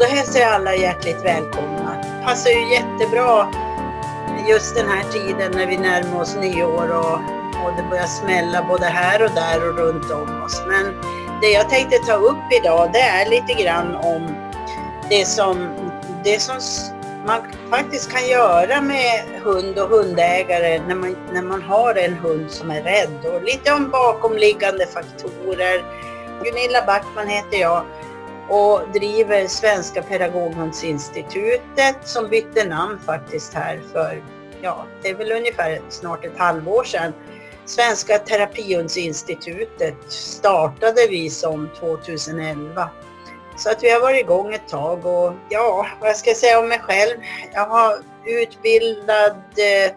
då hälsar jag alla hjärtligt välkomna. Passar ju jättebra just den här tiden när vi närmar oss nyår och, och det börjar smälla både här och där och runt om oss. Men det jag tänkte ta upp idag det är lite grann om det som, det som man faktiskt kan göra med hund och hundägare när man, när man har en hund som är rädd och lite om bakomliggande faktorer. Gunilla Backman heter jag och driver Svenska Pedagoghundsinstitutet som bytte namn faktiskt här för, ja, det är väl ungefär snart ett halvår sedan. Svenska Terapihundsinstitutet startade vi som 2011. Så att vi har varit igång ett tag och ja, vad ska jag säga om mig själv? Jag har utbildad eh,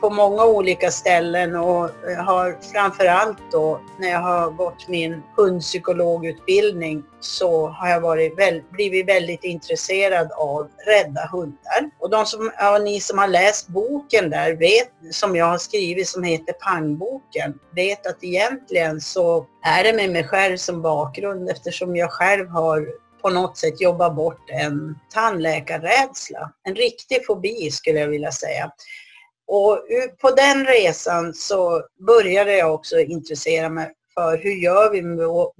på många olika ställen och har framförallt då när jag har gått min hundpsykologutbildning så har jag varit väl, blivit väldigt intresserad av rädda hundar. Och de som, ja, ni som har läst boken där vet, som jag har skrivit som heter Pangboken, vet att egentligen så är det med mig själv som bakgrund eftersom jag själv har på något sätt jobbat bort en tandläkarrädsla. En riktig fobi skulle jag vilja säga. Och på den resan så började jag också intressera mig för hur gör vi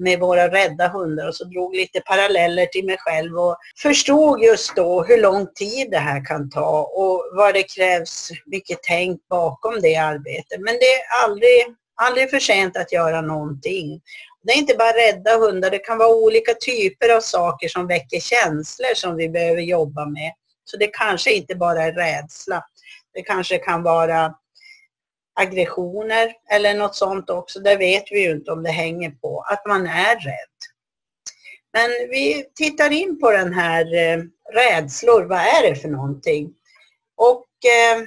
med våra rädda hundar och så drog lite paralleller till mig själv och förstod just då hur lång tid det här kan ta och vad det krävs mycket tänk bakom det arbetet. Men det är aldrig, aldrig för sent att göra någonting. Det är inte bara rädda hundar, det kan vara olika typer av saker som väcker känslor som vi behöver jobba med. Så det kanske inte bara är rädsla. Det kanske kan vara aggressioner eller något sånt också. Det vet vi ju inte om det hänger på att man är rädd. Men vi tittar in på den här eh, rädslor. Vad är det för någonting? Och eh,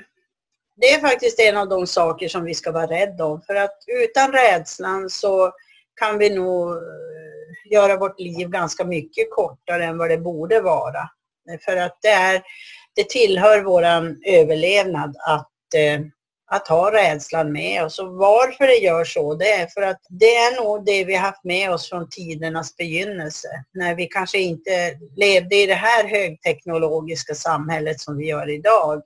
det är faktiskt en av de saker som vi ska vara rädda om. För att utan rädslan så kan vi nog eh, göra vårt liv ganska mycket kortare än vad det borde vara. För att det är det tillhör våran överlevnad att, eh, att ha rädslan med oss. Och varför det gör så, det är för att det är nog det vi haft med oss från tidernas begynnelse. När vi kanske inte levde i det här högteknologiska samhället som vi gör idag.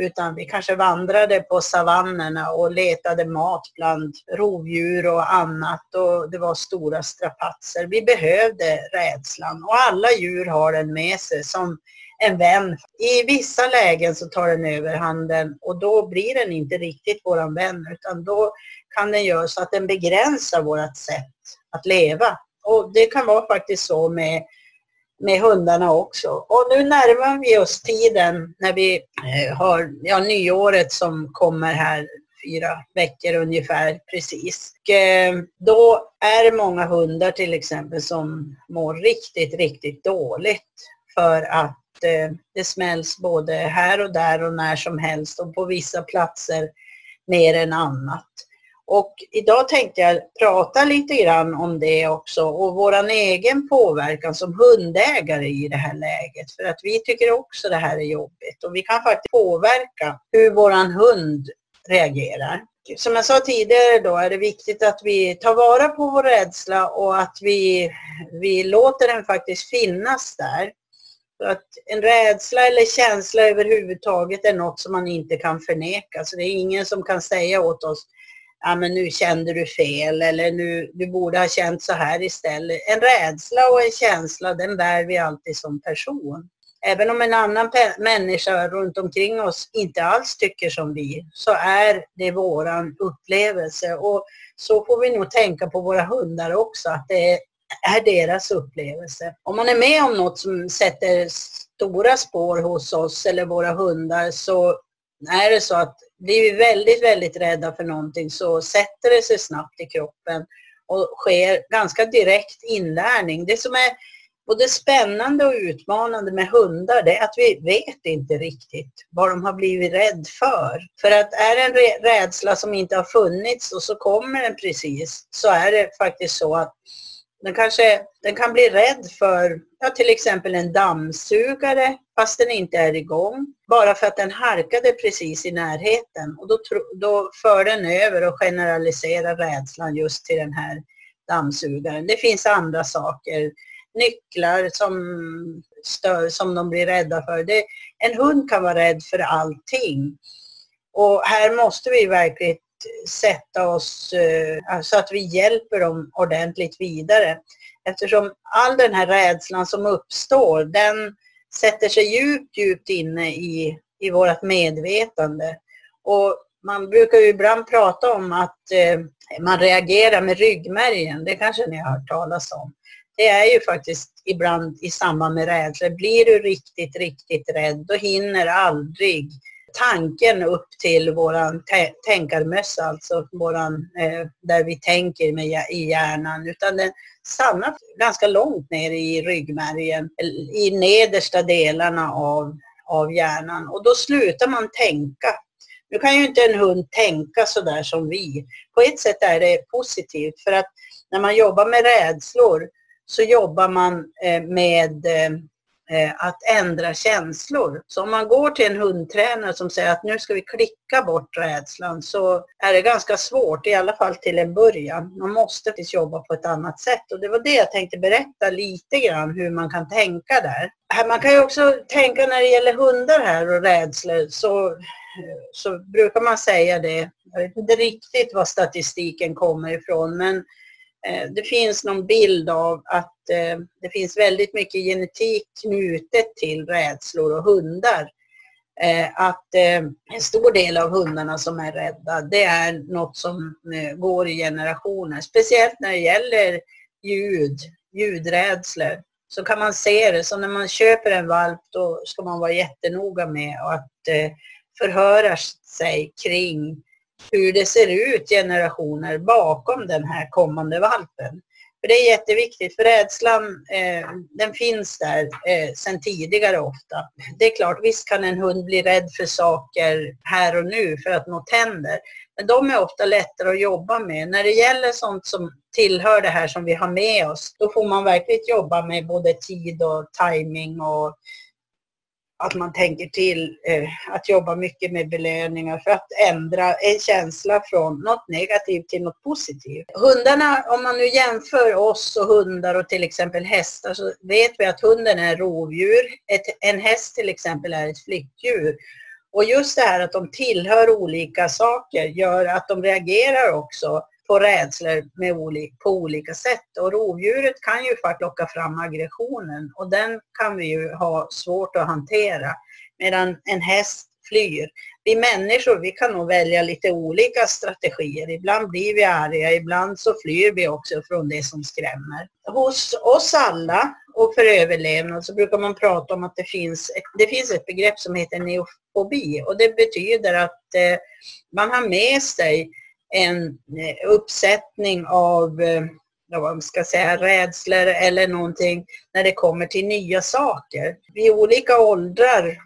Utan vi kanske vandrade på savannerna och letade mat bland rovdjur och annat och det var stora strapatser. Vi behövde rädslan och alla djur har den med sig som en vän. I vissa lägen så tar den över handen och då blir den inte riktigt våran vän utan då kan den göra så att den begränsar vårt sätt att leva. Och det kan vara faktiskt så med, med hundarna också. Och nu närmar vi oss tiden när vi eh, har ja, nyåret som kommer här fyra veckor ungefär precis. Och, eh, då är det många hundar till exempel som mår riktigt, riktigt dåligt för att Eh, det smälls både här och där och när som helst och på vissa platser mer än annat. Och idag tänkte jag prata lite grann om det också och våran egen påverkan som hundägare i det här läget. För att vi tycker också det här är jobbigt och vi kan faktiskt påverka hur våran hund reagerar. Som jag sa tidigare då är det viktigt att vi tar vara på vår rädsla och att vi, vi låter den faktiskt finnas där. Att en rädsla eller känsla överhuvudtaget är något som man inte kan förneka. Så det är ingen som kan säga åt oss, ja men nu kände du fel eller nu, du borde ha känt så här istället. En rädsla och en känsla den bär vi alltid som person. Även om en annan människa runt omkring oss inte alls tycker som vi så är det våran upplevelse och så får vi nog tänka på våra hundar också att det är är deras upplevelse. Om man är med om något som sätter stora spår hos oss eller våra hundar så är det så att blir vi väldigt, väldigt rädda för någonting så sätter det sig snabbt i kroppen och sker ganska direkt inlärning. Det som är både spännande och utmanande med hundar det är att vi vet inte riktigt vad de har blivit rädd för. För att är det en rädsla som inte har funnits och så kommer den precis så är det faktiskt så att den, kanske, den kan bli rädd för ja, till exempel en dammsugare fast den inte är igång. Bara för att den harkade precis i närheten. Och då, då för den över och generaliserar rädslan just till den här dammsugaren. Det finns andra saker. nycklar som, stör, som de blir rädda för. Det, en hund kan vara rädd för allting. Och här måste vi verkligen sätta oss så att vi hjälper dem ordentligt vidare. Eftersom all den här rädslan som uppstår, den sätter sig djupt, djupt inne i, i vårt medvetande. Och man brukar ju ibland prata om att eh, man reagerar med ryggmärgen. Det kanske ni har hört talas om. Det är ju faktiskt ibland i samband med rädsla. Blir du riktigt, riktigt rädd, då hinner aldrig tanken upp till våran tänkarmössa, alltså våran, eh, där vi tänker med, i hjärnan, utan den stannar ganska långt ner i ryggmärgen, i nedersta delarna av, av hjärnan och då slutar man tänka. Nu kan ju inte en hund tänka sådär som vi. På ett sätt är det positivt för att när man jobbar med rädslor så jobbar man eh, med Eh, Eh, att ändra känslor. Så om man går till en hundtränare som säger att nu ska vi klicka bort rädslan så är det ganska svårt, i alla fall till en början. Man måste faktiskt jobba på ett annat sätt och det var det jag tänkte berätta lite grann hur man kan tänka där. Man kan ju också tänka när det gäller hundar här och rädslor så, så brukar man säga det, jag vet inte riktigt var statistiken kommer ifrån men Eh, det finns någon bild av att eh, det finns väldigt mycket genetik knutet till rädslor och hundar. Eh, att en stor del av hundarna som är rädda, det är något som går i generationer. Speciellt när det gäller ljud, ljudrädslor så kan man se det. som när man köper en valp då ska man vara jättenoga med att förhöra sig kring hur det ser ut generationer bakom den här kommande valpen. För det är jätteviktigt, för rädslan eh, den finns där eh, sedan tidigare ofta. Det är klart, visst kan en hund bli rädd för saker här och nu för att något händer. Men de är ofta lättare att jobba med. När det gäller sånt som tillhör det här som vi har med oss, då får man verkligen jobba med både tid och timing och att man tänker till eh, att jobba mycket med belöningar för att ändra en känsla från något negativt till något positivt. Hundarna, om man nu jämför oss och hundar och till exempel hästar så vet vi att hunden är rovdjur. Ett, en häst till exempel är ett flyktdjur. Och just det här att de tillhör olika saker gör att de reagerar också på rädslor med oli på olika sätt. Och rovdjuret kan ju faktiskt locka fram aggressionen och den kan vi ju ha svårt att hantera. Medan en häst flyr. Vi människor, vi kan nog välja lite olika strategier. Ibland blir vi arga, ibland så flyr vi också från det som skrämmer. Hos oss alla och för överlevnad så brukar man prata om att det finns, ett, det finns ett begrepp som heter neofobi och det betyder att eh, man har med sig en eh, uppsättning av eh, vad man ska säga, rädslor eller någonting när det kommer till nya saker. Vid olika åldrar,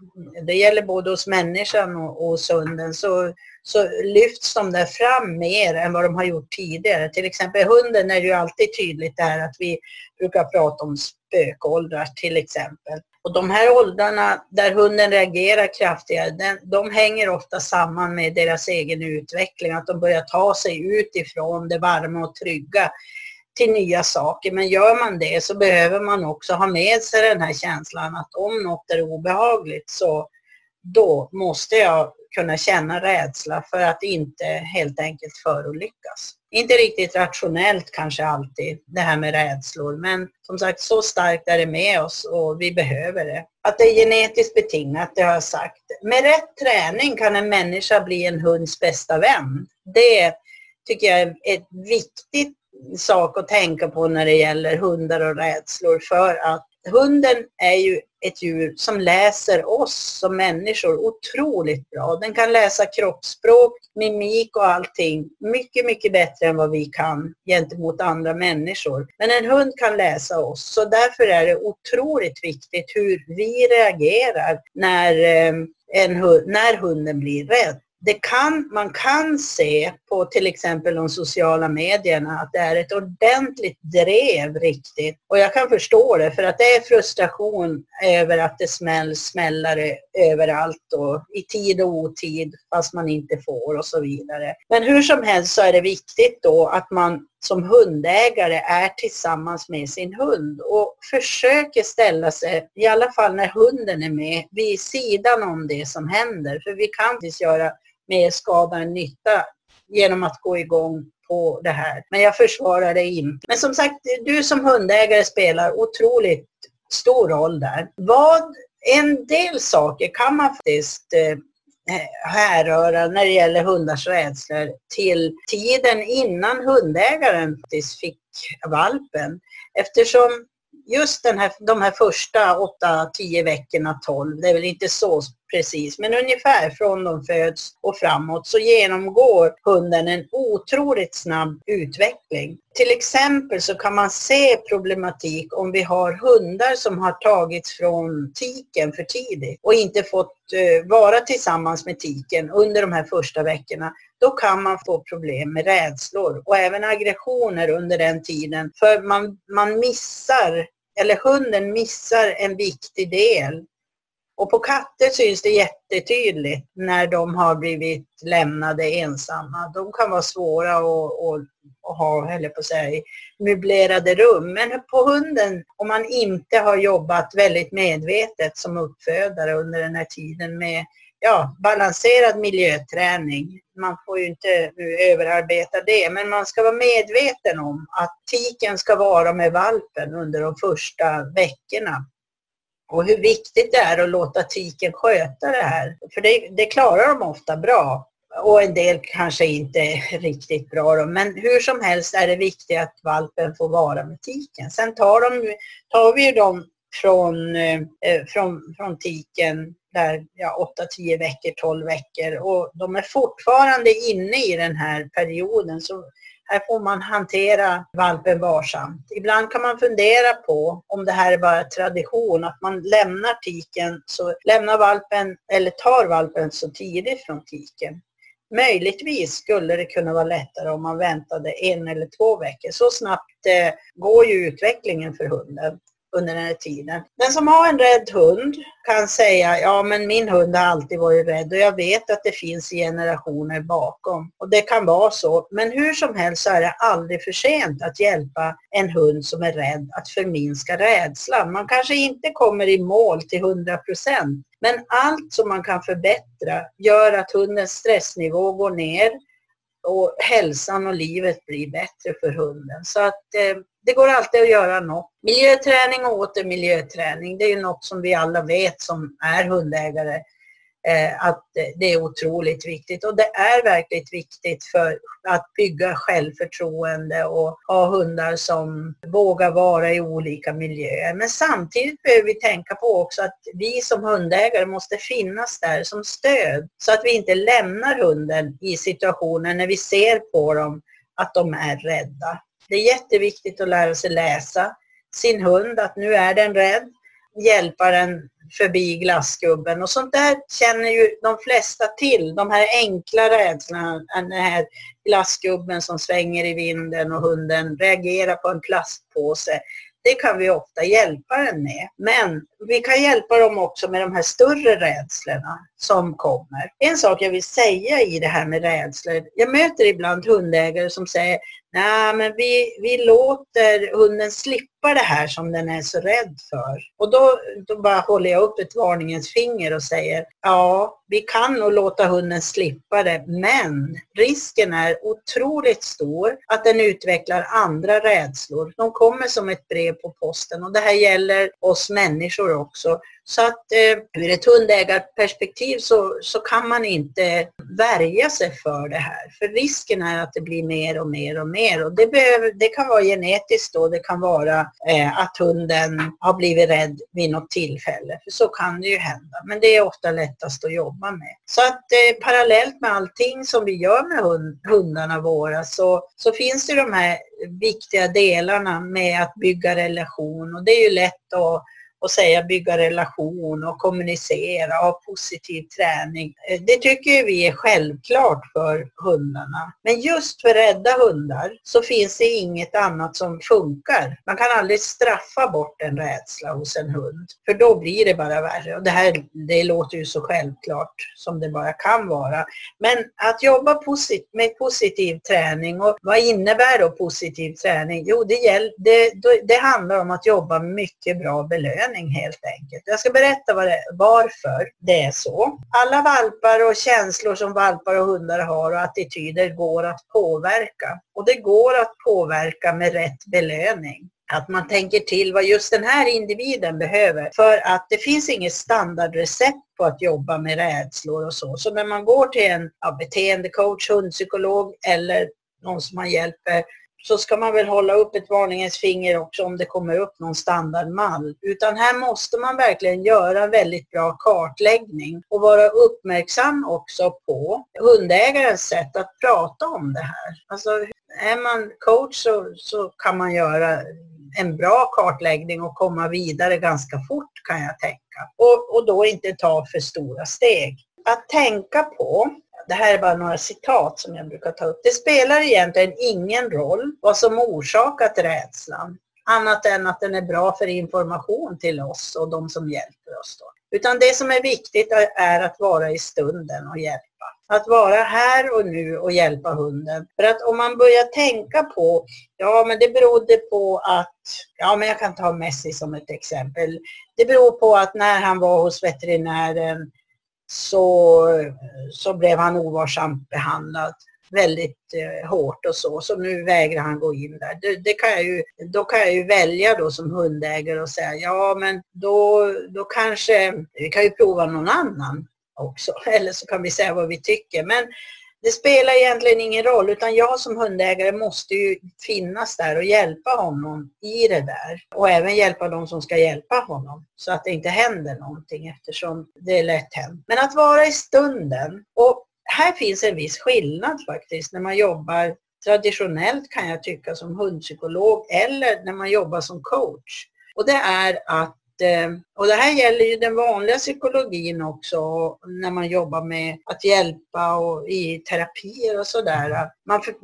det gäller både hos människan och, hos hunden, så, så lyfts de där fram mer än vad de har gjort tidigare. Till exempel hunden är ju alltid tydligt där att vi brukar prata om spökåldrar till exempel. Och de här åldrarna där hunden reagerar kraftigare, den, de hänger ofta samman med deras egen utveckling, att de börjar ta sig utifrån det varma och trygga till nya saker. Men gör man det så behöver man också ha med sig den här känslan att om något är obehagligt så då måste jag kunna känna rädsla för att inte helt enkelt förolyckas. Inte riktigt rationellt kanske alltid det här med rädslor men som sagt så starkt är det med oss och vi behöver det. Att det är genetiskt betingat, det har jag sagt. Med rätt träning kan en människa bli en hunds bästa vän. Det tycker jag är ett viktigt sak att tänka på när det gäller hundar och rädslor för att hunden är ju ett djur som läser oss som människor otroligt bra. Den kan läsa kroppsspråk, mimik och allting mycket, mycket bättre än vad vi kan gentemot andra människor. Men en hund kan läsa oss, så därför är det otroligt viktigt hur vi reagerar när, eh, en hund, när hunden blir rädd. Det kan, man kan se på till exempel de sociala medierna att det är ett ordentligt drev riktigt. Och jag kan förstå det för att det är frustration över att det smälls smällare överallt och i tid och otid fast man inte får och så vidare. Men hur som helst så är det viktigt då att man som hundägare är tillsammans med sin hund och försöker ställa sig, i alla fall när hunden är med, vid sidan om det som händer. För vi kan faktiskt göra mer skada än nytta genom att gå igång på det här. Men jag försvarar det inte. Men som sagt, du som hundägare spelar otroligt stor roll där. Vad, en del saker kan man faktiskt eh, härröra när det gäller hundars rädslor till tiden innan hundägaren faktiskt fick valpen. Eftersom just den här, de här första 8-10 veckorna, 12, det är väl inte så precis, men ungefär från de föds och framåt så genomgår hunden en otroligt snabb utveckling. Till exempel så kan man se problematik om vi har hundar som har tagits från tiken för tidigt och inte fått uh, vara tillsammans med tiken under de här första veckorna. Då kan man få problem med rädslor och även aggressioner under den tiden. För man, man missar, eller hunden missar en viktig del och på katter syns det jättetydligt när de har blivit lämnade ensamma. De kan vara svåra att, att, ha, eller på sig, möblerade rum. Men på hunden, om man inte har jobbat väldigt medvetet som uppfödare under den här tiden med ja, balanserad miljöträning. Man får ju inte överarbeta det, men man ska vara medveten om att tiken ska vara med valpen under de första veckorna och hur viktigt det är att låta tiken sköta det här. För det, det klarar de ofta bra och en del kanske inte riktigt bra då. men hur som helst är det viktigt att valpen får vara med tiken. Sen tar, de, tar vi ju dem från, eh, eh från, från tiken där ja, 8-10 veckor, 12 veckor och de är fortfarande inne i den här perioden. Så här får man hantera valpen varsamt. Ibland kan man fundera på om det här är bara tradition, att man lämnar tiken, så lämnar valpen eller tar valpen så tidigt från tiken. Möjligtvis skulle det kunna vara lättare om man väntade en eller två veckor. Så snabbt eh, går ju utvecklingen för hunden under den här tiden. Den som har en rädd hund kan säga, ja men min hund har alltid varit rädd och jag vet att det finns generationer bakom. Och det kan vara så, men hur som helst så är det aldrig för sent att hjälpa en hund som är rädd att förminska rädslan. Man kanske inte kommer i mål till 100 procent, men allt som man kan förbättra gör att hundens stressnivå går ner och hälsan och livet blir bättre för hunden. Så att eh, det går alltid att göra något. Miljöträning och åter miljöträning, det är ju något som vi alla vet som är hundägare Eh, att det är otroligt viktigt och det är verkligen viktigt för att bygga självförtroende och ha hundar som vågar vara i olika miljöer. Men samtidigt behöver vi tänka på också att vi som hundägare måste finnas där som stöd så att vi inte lämnar hunden i situationer när vi ser på dem att de är rädda. Det är jätteviktigt att lära sig läsa sin hund, att nu är den rädd. Hjälpa den förbi glassgubben och sånt där känner ju de flesta till. De här enkla rädslorna, den här glassgubben som svänger i vinden och hunden reagerar på en plastpåse. Det kan vi ofta hjälpa den med. Men vi kan hjälpa dem också med de här större rädslorna som kommer. En sak jag vill säga i det här med rädslor. Jag möter ibland hundägare som säger Nej, men vi, vi låter hunden slippa det här som den är så rädd för. Och då, då bara håller jag upp ett varningens finger och säger ja, vi kan nog låta hunden slippa det, men risken är otroligt stor att den utvecklar andra rädslor. De kommer som ett brev på posten och det här gäller oss människor också. Så att eh, ur ett hundägarperspektiv så, så kan man inte värja sig för det här. För risken är att det blir mer och mer och mer. Och det, behöver, det kan vara genetiskt då, det kan vara eh, att hunden har blivit rädd vid något tillfälle. För så kan det ju hända. Men det är ofta lättast att jobba med. Så att eh, parallellt med allting som vi gör med hund, hundarna våra så, så finns det de här viktiga delarna med att bygga relation och det är ju lätt att och säga bygga relation och kommunicera och ha positiv träning. Eh, det tycker vi är självklart för hundarna. Men just för rädda hundar så finns det inget annat som funkar. Man kan aldrig straffa bort en rädsla hos en hund, för då blir det bara värre. Och det här det låter ju så självklart som det bara kan vara. Men att jobba posit med positiv träning och vad innebär då positiv träning? Jo, det, det, det handlar om att jobba med mycket bra belöning helt enkelt. Jag ska berätta var det, varför det är så. Alla valpar och känslor som valpar och hundar har och attityder går att påverka. Och det går att påverka med rätt belöning att man tänker till vad just den här individen behöver. För att det finns inget standardrecept på att jobba med rädslor och så. Så när man går till en ja, beteendecoach, hundpsykolog eller någon som man hjälper så ska man väl hålla upp ett varningens finger också om det kommer upp någon standardmall. Utan här måste man verkligen göra väldigt bra kartläggning och vara uppmärksam också på hundägarens sätt att prata om det här. Alltså är man coach så, så kan man göra en bra kartläggning och komma vidare ganska fort kan jag tänka. Och, och då inte ta för stora steg. Att tänka på det här är bara några citat som jag brukar ta upp. Det spelar egentligen ingen roll vad som orsakat rädslan, annat än att den är bra för information till oss och de som hjälper oss. Då. Utan det som är viktigt är att vara i stunden och hjälpa. Att vara här och nu och hjälpa hunden. För att om man börjar tänka på, ja men det berodde på att, ja men jag kan ta Messi som ett exempel. Det beror på att när han var hos veterinären så, så blev han ovarsamt behandlad väldigt eh, hårt och så, så nu vägrar han gå in där. Det, det, kan jag ju, då kan jag ju välja då som hundägare och säga ja men då, då kanske, vi kan ju prova någon annan också, eller så kan vi säga vad vi tycker. Men det spelar egentligen ingen roll utan jag som hundägare måste ju finnas där och hjälpa honom i det där. Och även hjälpa de som ska hjälpa honom så att det inte händer någonting eftersom det är lätt hänt. Men att vara i stunden och här finns en viss skillnad faktiskt när man jobbar traditionellt kan jag tycka som hundpsykolog eller när man jobbar som coach. Och det är att Eh, och det här gäller ju den vanliga psykologin också när man jobbar med att hjälpa och i terapier och sådär.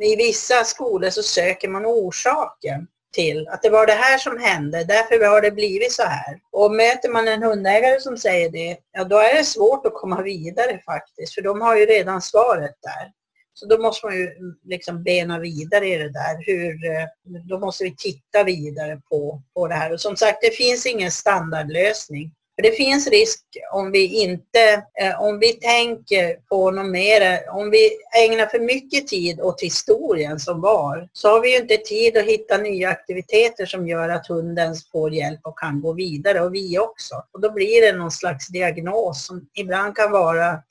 I vissa skolor så söker man orsaken till att det var det här som hände, därför har det blivit så här. Och möter man en hundägare som säger det, ja då är det svårt att komma vidare faktiskt, för de har ju redan svaret där. Så då måste man ju mm, liksom bena vidare i det där. Hur, eh, då måste vi titta vidare på, på det här. Och som sagt, det finns ingen standardlösning. För det finns risk om vi inte, eh, om vi tänker på något mer, om vi ägnar för mycket tid åt historien som var, så har vi ju inte tid att hitta nya aktiviteter som gör att hunden får hjälp och kan gå vidare och vi också. Och då blir det någon slags diagnos som ibland kan vara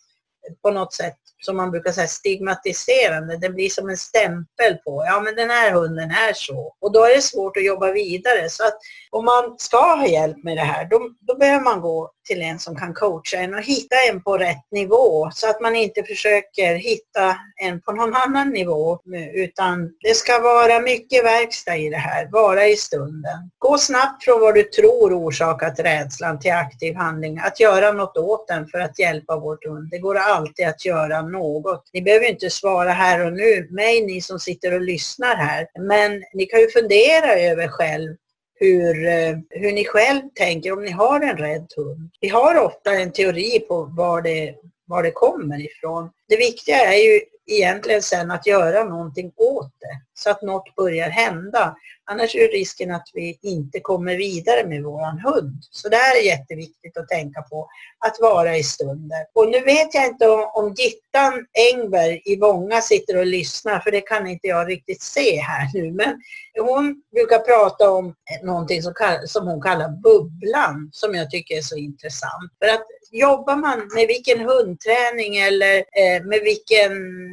på något sätt som man brukar säga stigmatiserande. Det blir som en stämpel på, ja men den här hunden är så. Och då är det svårt att jobba vidare. Så att om man ska ha hjälp med det här, då, då behöver man gå till en som kan coacha en och hitta en på rätt nivå så att man inte försöker hitta en på någon annan nivå utan det ska vara mycket verkstad i det här, vara i stunden. Gå snabbt från vad du tror orsakat rädslan till aktiv handling, att göra något åt den för att hjälpa vårt hund. Det går alltid att göra något. Ni behöver inte svara här och nu, mig ni som sitter och lyssnar här, men ni kan ju fundera över själv hur, eh, hur ni själv tänker om ni har en rädd hund. Vi har ofta en teori på var det, var det kommer ifrån. Det viktiga är ju egentligen sen att göra någonting åt det så att något börjar hända. Annars är risken att vi inte kommer vidare med våran hund. Så det här är jätteviktigt att tänka på, att vara i stunden. Och nu vet jag inte om, om Gittan Engberg i Vånga sitter och lyssnar, för det kan inte jag riktigt se här nu. Men hon brukar prata om någonting som, som hon kallar bubblan, som jag tycker är så intressant. För att jobbar man med vilken hundträning eller eh, med vilken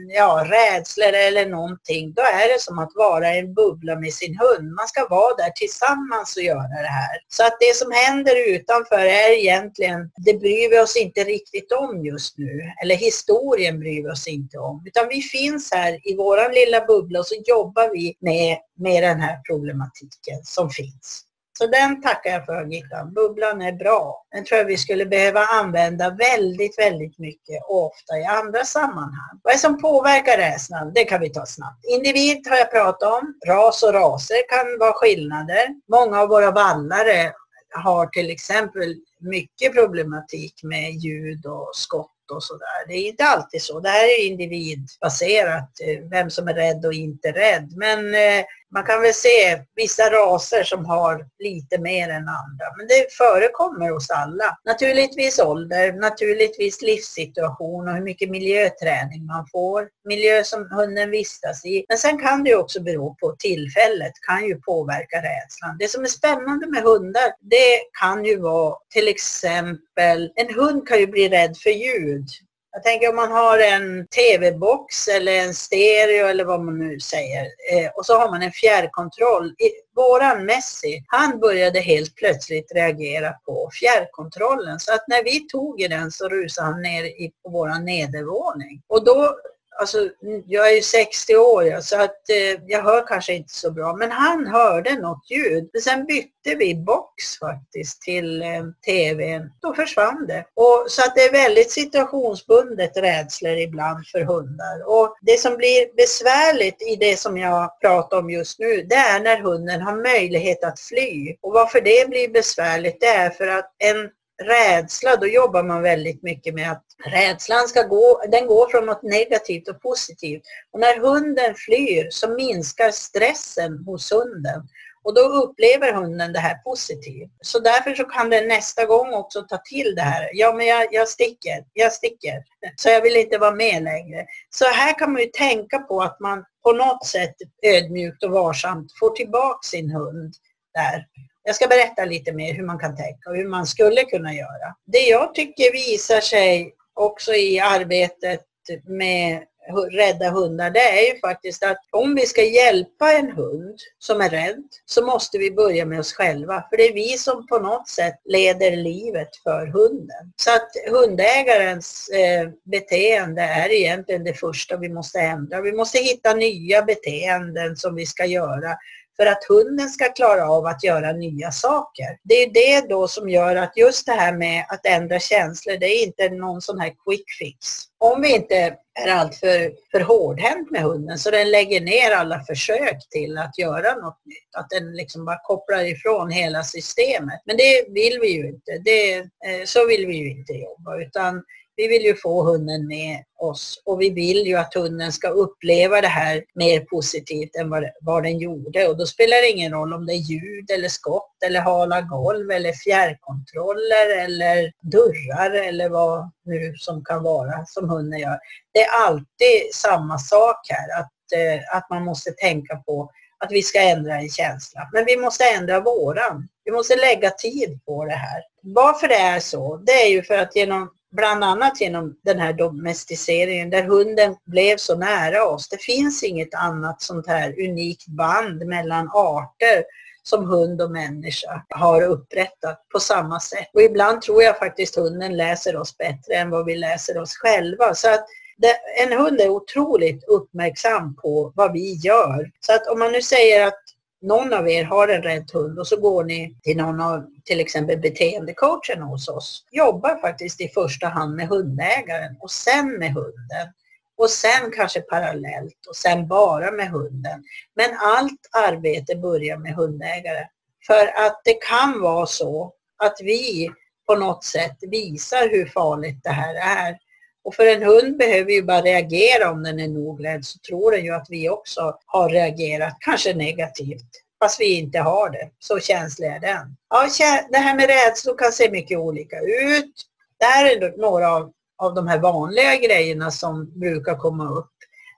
ja, rädsla eller någonting, då är det som att vara i en bubbla med sin hund. Man ska vara där tillsammans och göra det här. Så att det som händer utanför är egentligen, det bryr vi oss inte riktigt om just nu. Eller historien bryr vi oss inte om. Utan vi finns här i våran lilla bubbla och så jobbar vi med, med den här problematiken som finns. Så den tackar jag för Gittan. Bubblan är bra. Den tror jag vi skulle behöva använda väldigt, väldigt mycket och ofta i andra sammanhang. Vad är det som påverkar rädslan? Det kan vi ta snabbt. Individ har jag pratat om. Ras och raser kan vara skillnader. Många av våra vallare har till exempel mycket problematik med ljud och skott och sådär. Det är inte alltid så. Det här är individbaserat, eh, vem som är rädd och inte rädd. Men eh, man kan väl se vissa raser som har lite mer än andra. Men det förekommer hos alla. Naturligtvis ålder, naturligtvis livssituation och hur mycket miljöträning man får. Miljö som hunden vistas i. Men sen kan det ju också bero på tillfället, kan ju påverka rädslan. Det som är spännande med hundar, det kan ju vara till exempel, en hund kan ju bli rädd för ljud. Jag tänker om man har en TV-box eller en stereo eller vad man nu säger eh, och så har man en fjärrkontroll. Våran Messi, han började helt plötsligt reagera på fjärrkontrollen så att när vi tog i den så rusade han ner i, på våran nedervåning. Och då alltså, jag är ju 60 år ja, så att eh, jag hör kanske inte så bra. Men han hörde något ljud. Men sen bytte vi box faktiskt till eh, tvn. Då försvann det. Och, så att det är väldigt situationsbundet rädslor ibland för hundar. Och det som blir besvärligt i det som jag pratar om just nu, det är när hunden har möjlighet att fly. Och varför det blir besvärligt, det är för att en rädsla, då jobbar man väldigt mycket med att rädslan ska gå, den går från något negativt och positivt. Och när hunden flyr så minskar stressen hos hunden. Och då upplever hunden det här positivt. Så därför så kan den nästa gång också ta till det här. Ja, men jag, jag sticker, jag sticker. Så jag vill inte vara med längre. Så här kan man ju tänka på att man på något sätt ödmjukt och varsamt får tillbaka sin hund där. Jag ska berätta lite mer hur man kan tänka och hur man skulle kunna göra. Det jag tycker visar sig också i arbetet med rädda hundar, det är ju faktiskt att om vi ska hjälpa en hund som är rädd så måste vi börja med oss själva. För det är vi som på något sätt leder livet för hunden. Så att hundägarens eh, beteende är egentligen det första vi måste ändra. Vi måste hitta nya beteenden som vi ska göra för att hunden ska klara av att göra nya saker. Det är det då som gör att just det här med att ändra känslor, det är inte någon sån här quick fix. Om vi inte är alltför för hårdhänt med hunden så den lägger ner alla försök till att göra något nytt. Att den liksom bara kopplar ifrån hela systemet. Men det vill vi ju inte. Det, eh, så vill vi ju inte jobba utan vi vill ju få hunden med oss och vi vill ju att hunden ska uppleva det här mer positivt än vad, vad den gjorde. Och då spelar det ingen roll om det är ljud eller skott eller hala golv eller fjärrkontroller eller dörrar eller vad nu som kan vara som hunden gör. Det är alltid samma sak här, att, eh, att man måste tänka på att vi ska ändra en känsla. Men vi måste ändra våran. Vi måste lägga tid på det här. Varför det är så, det är ju för att genom bland annat genom den här domesticeringen där hunden blev så nära oss. Det finns inget annat sånt här unikt band mellan arter som hund och människa har upprättat på samma sätt. Och ibland tror jag faktiskt hunden läser oss bättre än vad vi läser oss själva. Så att det, en hund är otroligt uppmärksam på vad vi gör. Så att om man nu säger att någon av er har en rädd hund och så går ni till någon av till exempel beteendecoachen hos oss. Jobbar faktiskt i första hand med hundägaren och sen med hunden. Och sen kanske parallellt och sen bara med hunden. Men allt arbete börjar med hundägare. För att det kan vara så att vi på något sätt visar hur farligt det här är. Och för en hund behöver ju bara reagera om den är nog rädd så tror den ju att vi också har reagerat, kanske negativt, fast vi inte har det. Så känslig är den. Ja, det här med rädslor kan se mycket olika ut. Det här är några av, av de här vanliga grejerna som brukar komma upp.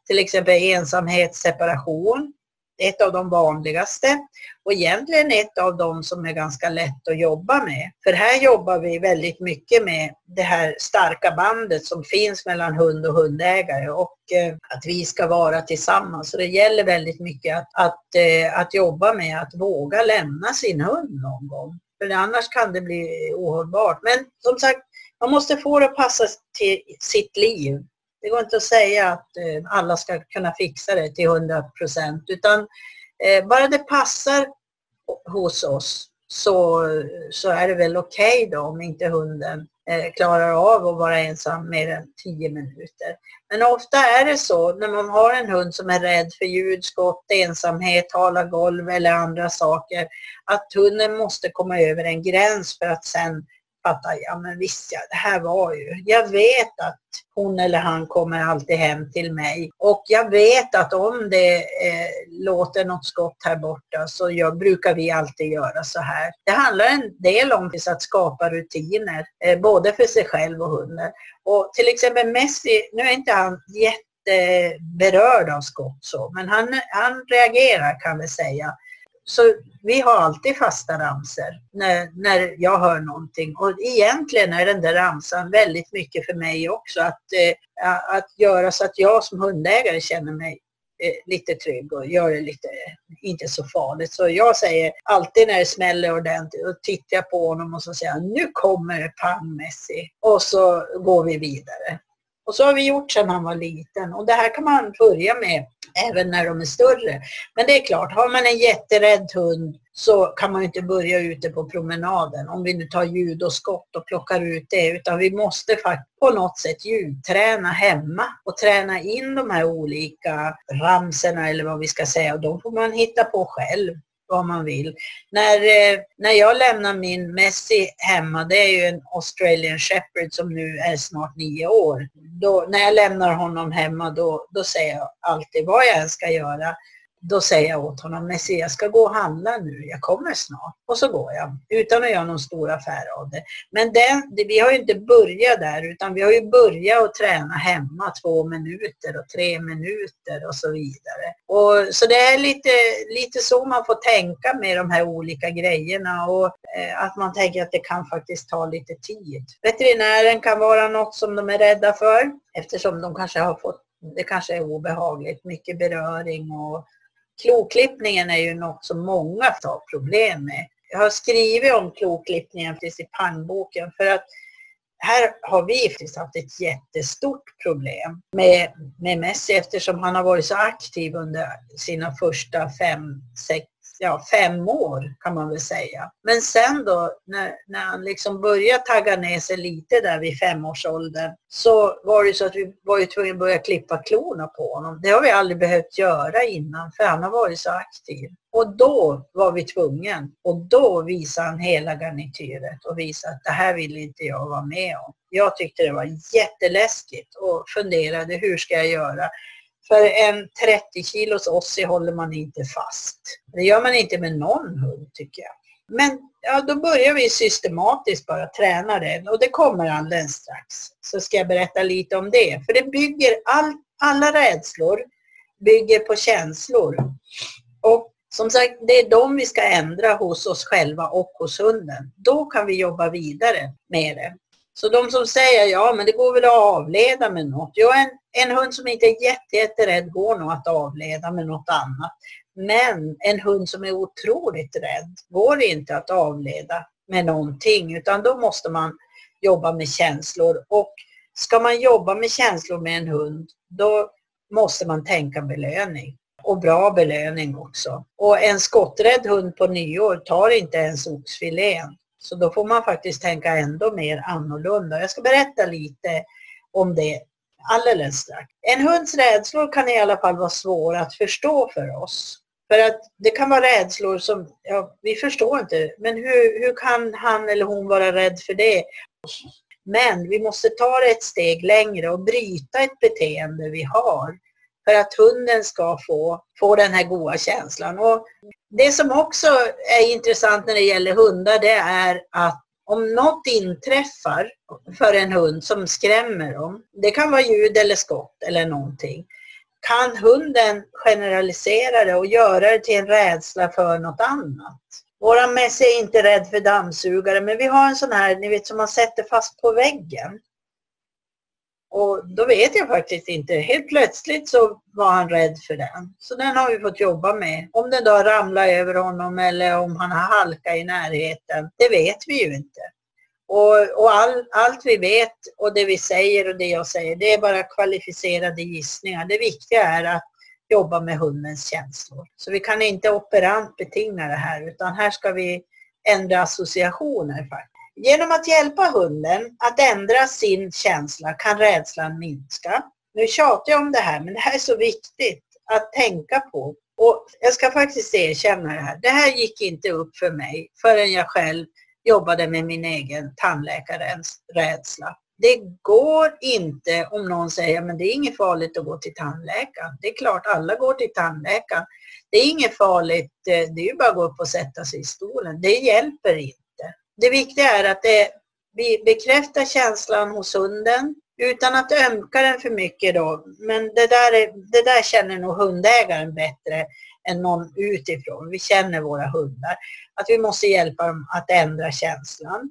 Till exempel ensamhet, separation, ett av de vanligaste och egentligen ett av de som är ganska lätt att jobba med. För här jobbar vi väldigt mycket med det här starka bandet som finns mellan hund och hundägare och eh, att vi ska vara tillsammans. Så det gäller väldigt mycket att, att, eh, att jobba med att våga lämna sin hund någon gång. För annars kan det bli ohållbart. Men som sagt, man måste få det att passa till sitt liv. Det går inte att säga att eh, alla ska kunna fixa det till 100 procent utan eh, bara det passar hos oss så, så är det väl okej okay då om inte hunden eh, klarar av att vara ensam mer än 10 minuter. Men ofta är det så när man har en hund som är rädd för ljud, skott, ensamhet, hala golv eller andra saker att hunden måste komma över en gräns för att sen fatta, ja men visst ja, det här var ju, jag vet att hon eller han kommer alltid hem till mig och jag vet att om det eh, låter något skott här borta så jag, brukar vi alltid göra så här. Det handlar en del om att skapa rutiner, eh, både för sig själv och hunden. Och till exempel Messi, nu är inte han jätteberörd av skott så, men han, han reagerar kan vi säga. Så vi har alltid fasta ramser när, när jag hör någonting. Och egentligen är den där ramsan väldigt mycket för mig också. Att, eh, att göra så att jag som hundägare känner mig eh, lite trygg och gör det lite, inte så farligt. Så jag säger alltid när det smäller ordentligt och tittar jag på honom och så säger jag nu kommer det pang Messi. Och så går vi vidare. Och så har vi gjort sedan han var liten och det här kan man börja med även när de är större. Men det är klart, har man en jätterädd hund så kan man inte börja ute på promenaden. Om vi nu tar ljud och skott och plockar ut det utan vi måste faktiskt på något sätt ljudträna hemma och träna in de här olika ramserna eller vad vi ska säga. Och de får man hitta på själv vad man vill. När, eh, när jag lämnar min Messi hemma, det är ju en Australian Shepherd som nu är snart nio år. Då, när jag lämnar honom hemma då, då säger jag alltid vad jag än ska göra då säger jag åt honom, Messi jag ska gå och handla nu, jag kommer snart. Och så går jag, utan att göra någon stor affär av det. Men det, vi har ju inte börjat där, utan vi har ju börjat att träna hemma två minuter och tre minuter och så vidare. Och, så det är lite, lite så man får tänka med de här olika grejerna och eh, att man tänker att det kan faktiskt ta lite tid. Veterinären kan vara något som de är rädda för eftersom de kanske har fått det kanske är obehagligt, mycket beröring och Kloklippningen är ju något som många har problem med. Jag har skrivit om kloklippningen precis i pangboken för att här har vi faktiskt haft ett jättestort problem med, med Messi eftersom han har varit så aktiv under sina första fem, sex, ja, fem år kan man väl säga. Men sen då när, när han liksom började tagga ner sig lite där vid femårsåldern så var det så att vi var ju tvungna att börja klippa klorna på honom. Det har vi aldrig behövt göra innan för han har varit så aktiv. Och då var vi tvungna och då visade han hela garnityret och visade att det här vill inte jag vara med om. Jag tyckte det var jätteläskigt och funderade hur ska jag göra? För en 30 kilos ossi håller man inte fast. Det gör man inte med någon hund tycker jag. Men ja, då börjar vi systematiskt bara träna den och det kommer alldeles strax. Så ska jag berätta lite om det. För det bygger, all, alla rädslor bygger på känslor. Och som sagt, det är de vi ska ändra hos oss själva och hos hunden. Då kan vi jobba vidare med det. Så de som säger ja men det går väl att avleda med något. Ja, en, en hund som inte är jätte, jätterädd går nog att avleda med något annat. Men en hund som är otroligt rädd går inte att avleda med någonting utan då måste man jobba med känslor. Och ska man jobba med känslor med en hund då måste man tänka belöning. Och bra belöning också. Och en skotträdd hund på nyår tar inte ens oxfilén. Så då får man faktiskt tänka ändå mer annorlunda. Jag ska berätta lite om det alldeles strax. En hunds rädslor kan i alla fall vara svåra att förstå för oss. För att det kan vara rädslor som, ja, vi förstår inte, men hur, hur kan han eller hon vara rädd för det? Men vi måste ta det ett steg längre och bryta ett beteende vi har för att hunden ska få, få den här goda känslan. Och det som också är intressant när det gäller hundar det är att om något inträffar för en hund som skrämmer dem, det kan vara ljud eller skott eller någonting, kan hunden generalisera det och göra det till en rädsla för något annat. Våran Messi är inte rädd för dammsugare men vi har en sån här, ni vet som man sätter fast på väggen. Och då vet jag faktiskt inte. Helt plötsligt så var han rädd för den. Så den har vi fått jobba med. Om den då ramlar över honom eller om han har halka i närheten, det vet vi ju inte. Och, och all, allt vi vet och det vi säger och det jag säger, det är bara kvalificerade gissningar. Det viktiga är att jobba med hundens känslor. Så vi kan inte operant betinga det här utan här ska vi ändra associationer. faktiskt. Genom att hjälpa hunden att ändra sin känsla kan rädslan minska. Nu tjatar jag om det här, men det här är så viktigt att tänka på. Och jag ska faktiskt erkänna det här. Det här gick inte upp för mig förrän jag själv jobbade med min egen tandläkarrädsla. Det går inte om någon säger men det är inget farligt att gå till tandläkaren. Det är klart alla går till tandläkaren. Det är inget farligt, eh, det är ju bara att gå upp och sätta sig i stolen. Det hjälper inte. Det viktiga är att det, vi bekräftar känslan hos hunden utan att ömka den för mycket då. Men det där, är, det där känner nog hundägaren bättre än någon utifrån. Vi känner våra hundar. Att vi måste hjälpa dem att ändra känslan.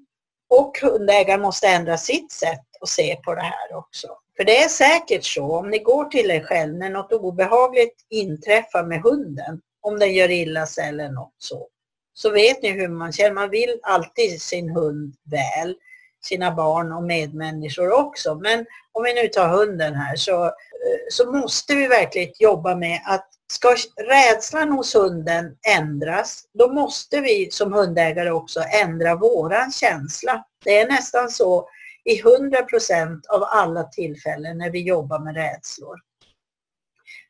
Och hundägaren måste ändra sitt sätt att se på det här också. För det är säkert så, om ni går till er själv när något obehagligt inträffar med hunden, om den gör illa sig eller något så, så vet ni hur man känner. Man vill alltid sin hund väl, sina barn och medmänniskor också. Men om vi nu tar hunden här så, eh, så måste vi verkligen jobba med att Ska rädslan hos hunden ändras, då måste vi som hundägare också ändra våran känsla. Det är nästan så i 100 procent av alla tillfällen när vi jobbar med rädslor.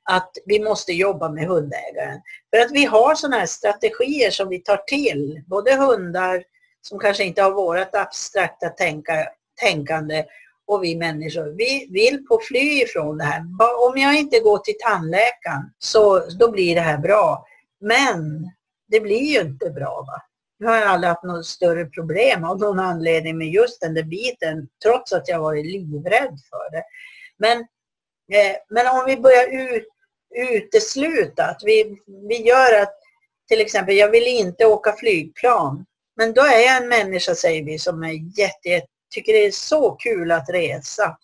Att vi måste jobba med hundägaren. För att vi har sådana här strategier som vi tar till, både hundar som kanske inte har vårat abstrakta tänka, tänkande och vi människor, vi vill på fly ifrån det här. Om jag inte går till tandläkaren så då blir det här bra. Men det blir ju inte bra. Va? Nu har jag aldrig haft något större problem av någon anledning med just den där biten trots att jag varit livrädd för det. Men, eh, men om vi börjar ut, utesluta att vi, vi gör att till exempel jag vill inte åka flygplan. Men då är jag en människa säger vi som är jätte, jätte tycker det är så kul att resa.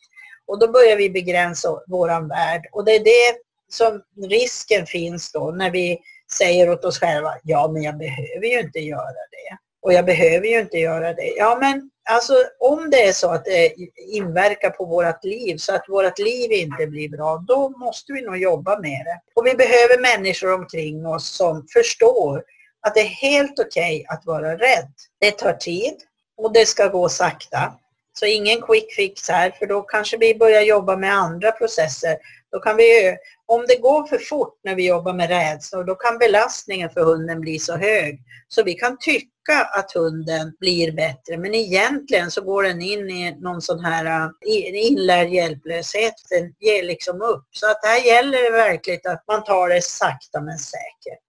Och då börjar vi begränsa våran värld. Och det är det som risken finns då när vi säger åt oss själva, ja men jag behöver ju inte göra det. Och jag behöver ju inte göra det. Ja men alltså om det är så att det inverkar på vårt liv så att vårt liv inte blir bra, då måste vi nog jobba med det. Och vi behöver människor omkring oss som förstår att det är helt okej okay att vara rädd. Det tar tid och det ska gå sakta. Så ingen quick fix här för då kanske vi börjar jobba med andra processer. Då kan vi, om det går för fort när vi jobbar med rädslor då kan belastningen för hunden bli så hög. Så vi kan tycka att hunden blir bättre men egentligen så går den in i någon sån här äh, inlärd hjälplöshet. Den ger liksom upp. Så att här gäller det verkligen att man tar det sakta men säkert.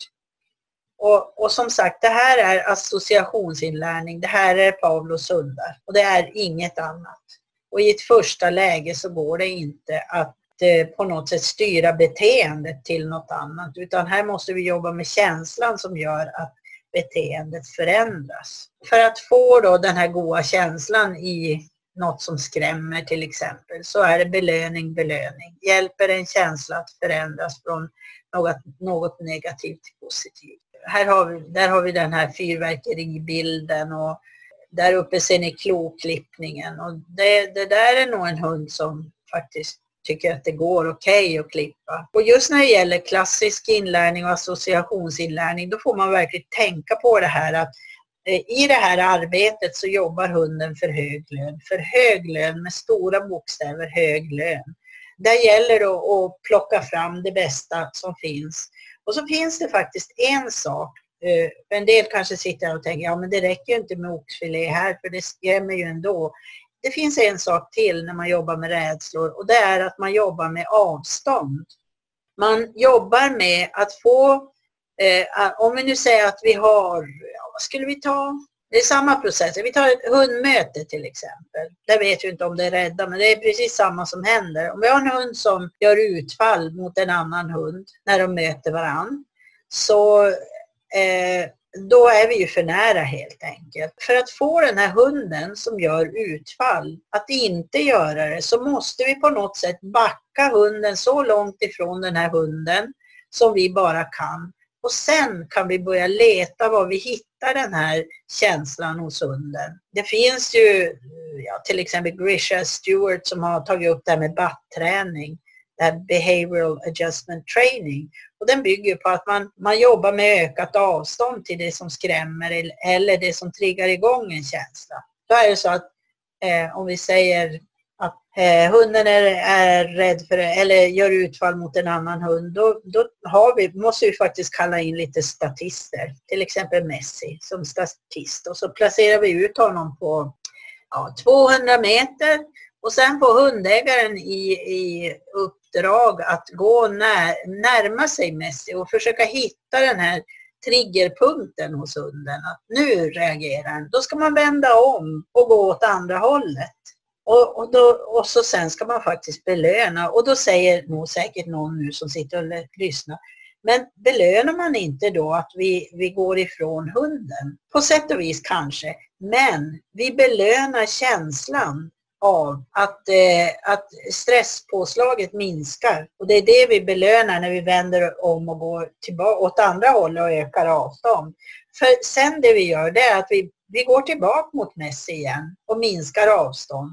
Och, och, som sagt, det här är associationsinlärning. Det här är Pavlos hundar och det är inget annat. Och i ett första läge så går det inte att Eh, på något sätt styra beteendet till något annat utan här måste vi jobba med känslan som gör att beteendet förändras. För att få då den här goda känslan i något som skrämmer till exempel så är det belöning, belöning. Hjälper en känsla att förändras från något, något negativt till positivt här har vi, där har vi den här fyrverkeribilden och där uppe ser ni kloklippningen och det, det där är nog en hund som faktiskt tycker att det går okej okay att klippa. Och just när det gäller klassisk inlärning och associationsinlärning då får man verkligen tänka på det här att eh, i det här arbetet så jobbar hunden för hög lön. För hög lön med stora bokstäver, hög lön. Där gäller det att plocka fram det bästa som finns och så finns det faktiskt en sak. Eh, en del kanske sitter och tänker, ja men det räcker ju inte med oxfilé här för det skrämmer ju ändå. Det finns en sak till när man jobbar med rädslor och det är att man jobbar med avstånd. Man jobbar med att få, eh, om vi nu säger att vi har, ja, vad skulle vi ta? Det är samma process. Vi tar ett hundmöte till exempel. Där vet vi inte om det är rädda, men det är precis samma som händer. Om vi har en hund som gör utfall mot en annan hund när de möter varann, så eh, då är vi ju för nära helt enkelt. För att få den här hunden som gör utfall att inte göra det så måste vi på något sätt backa hunden så långt ifrån den här hunden som vi bara kan. Och sen kan vi börja leta var vi hittar den här känslan hos hunden. Det finns ju ja, till exempel Grisha Stewart som har tagit upp det här med batträning. Det Behavioral Adjustment Training. Och den bygger på att man, man jobbar med ökat avstånd till det som skrämmer eller det som triggar igång en känsla. Då är det så att eh, om vi säger att eh, hunden är, är rädd för eller gör utfall mot en annan hund, då, då har vi, måste vi faktiskt kalla in lite statister. Till exempel Messi som statist och så placerar vi ut honom på ja, 200 meter och sen får hundägaren i, i uppdrag att gå när, närma sig Messi och försöka hitta den här triggerpunkten hos hunden. Att nu reagerar den. Då ska man vända om och gå åt andra hållet. Och, och, då, och så sen ska man faktiskt belöna och då säger nog säkert någon nu som sitter och lyssnar men belönar man inte då att vi, vi går ifrån hunden? På sätt och vis kanske, men vi belönar känslan av att, eh, att stresspåslaget minskar. Och det är det vi belönar när vi vänder om och går tillbaka åt andra hållet och ökar avstånd. För sen det vi gör det är att vi, vi går tillbaka mot Messi igen och minskar avstånd.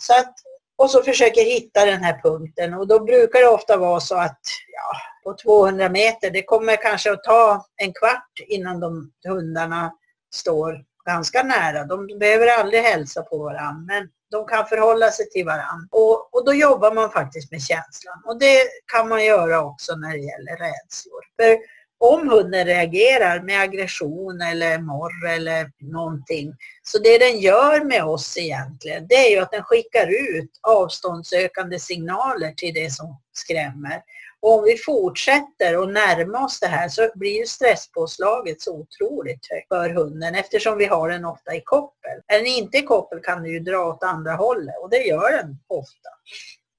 Så att, och så försöker hitta den här punkten och då brukar det ofta vara så att ja, på 200 meter, det kommer kanske att ta en kvart innan de hundarna står ganska nära. De behöver aldrig hälsa på varandra men de kan förhålla sig till varandra. Och, och då jobbar man faktiskt med känslan. Och det kan man göra också när det gäller rädslor. För om hunden reagerar med aggression eller morr eller någonting. Så det den gör med oss egentligen, det är ju att den skickar ut avståndsökande signaler till det som skrämmer. Och om vi fortsätter att närma oss det här så blir ju stresspåslaget så otroligt högt för hunden eftersom vi har den ofta i koppel. Är den inte i koppel kan den ju dra åt andra hållet och det gör den ofta.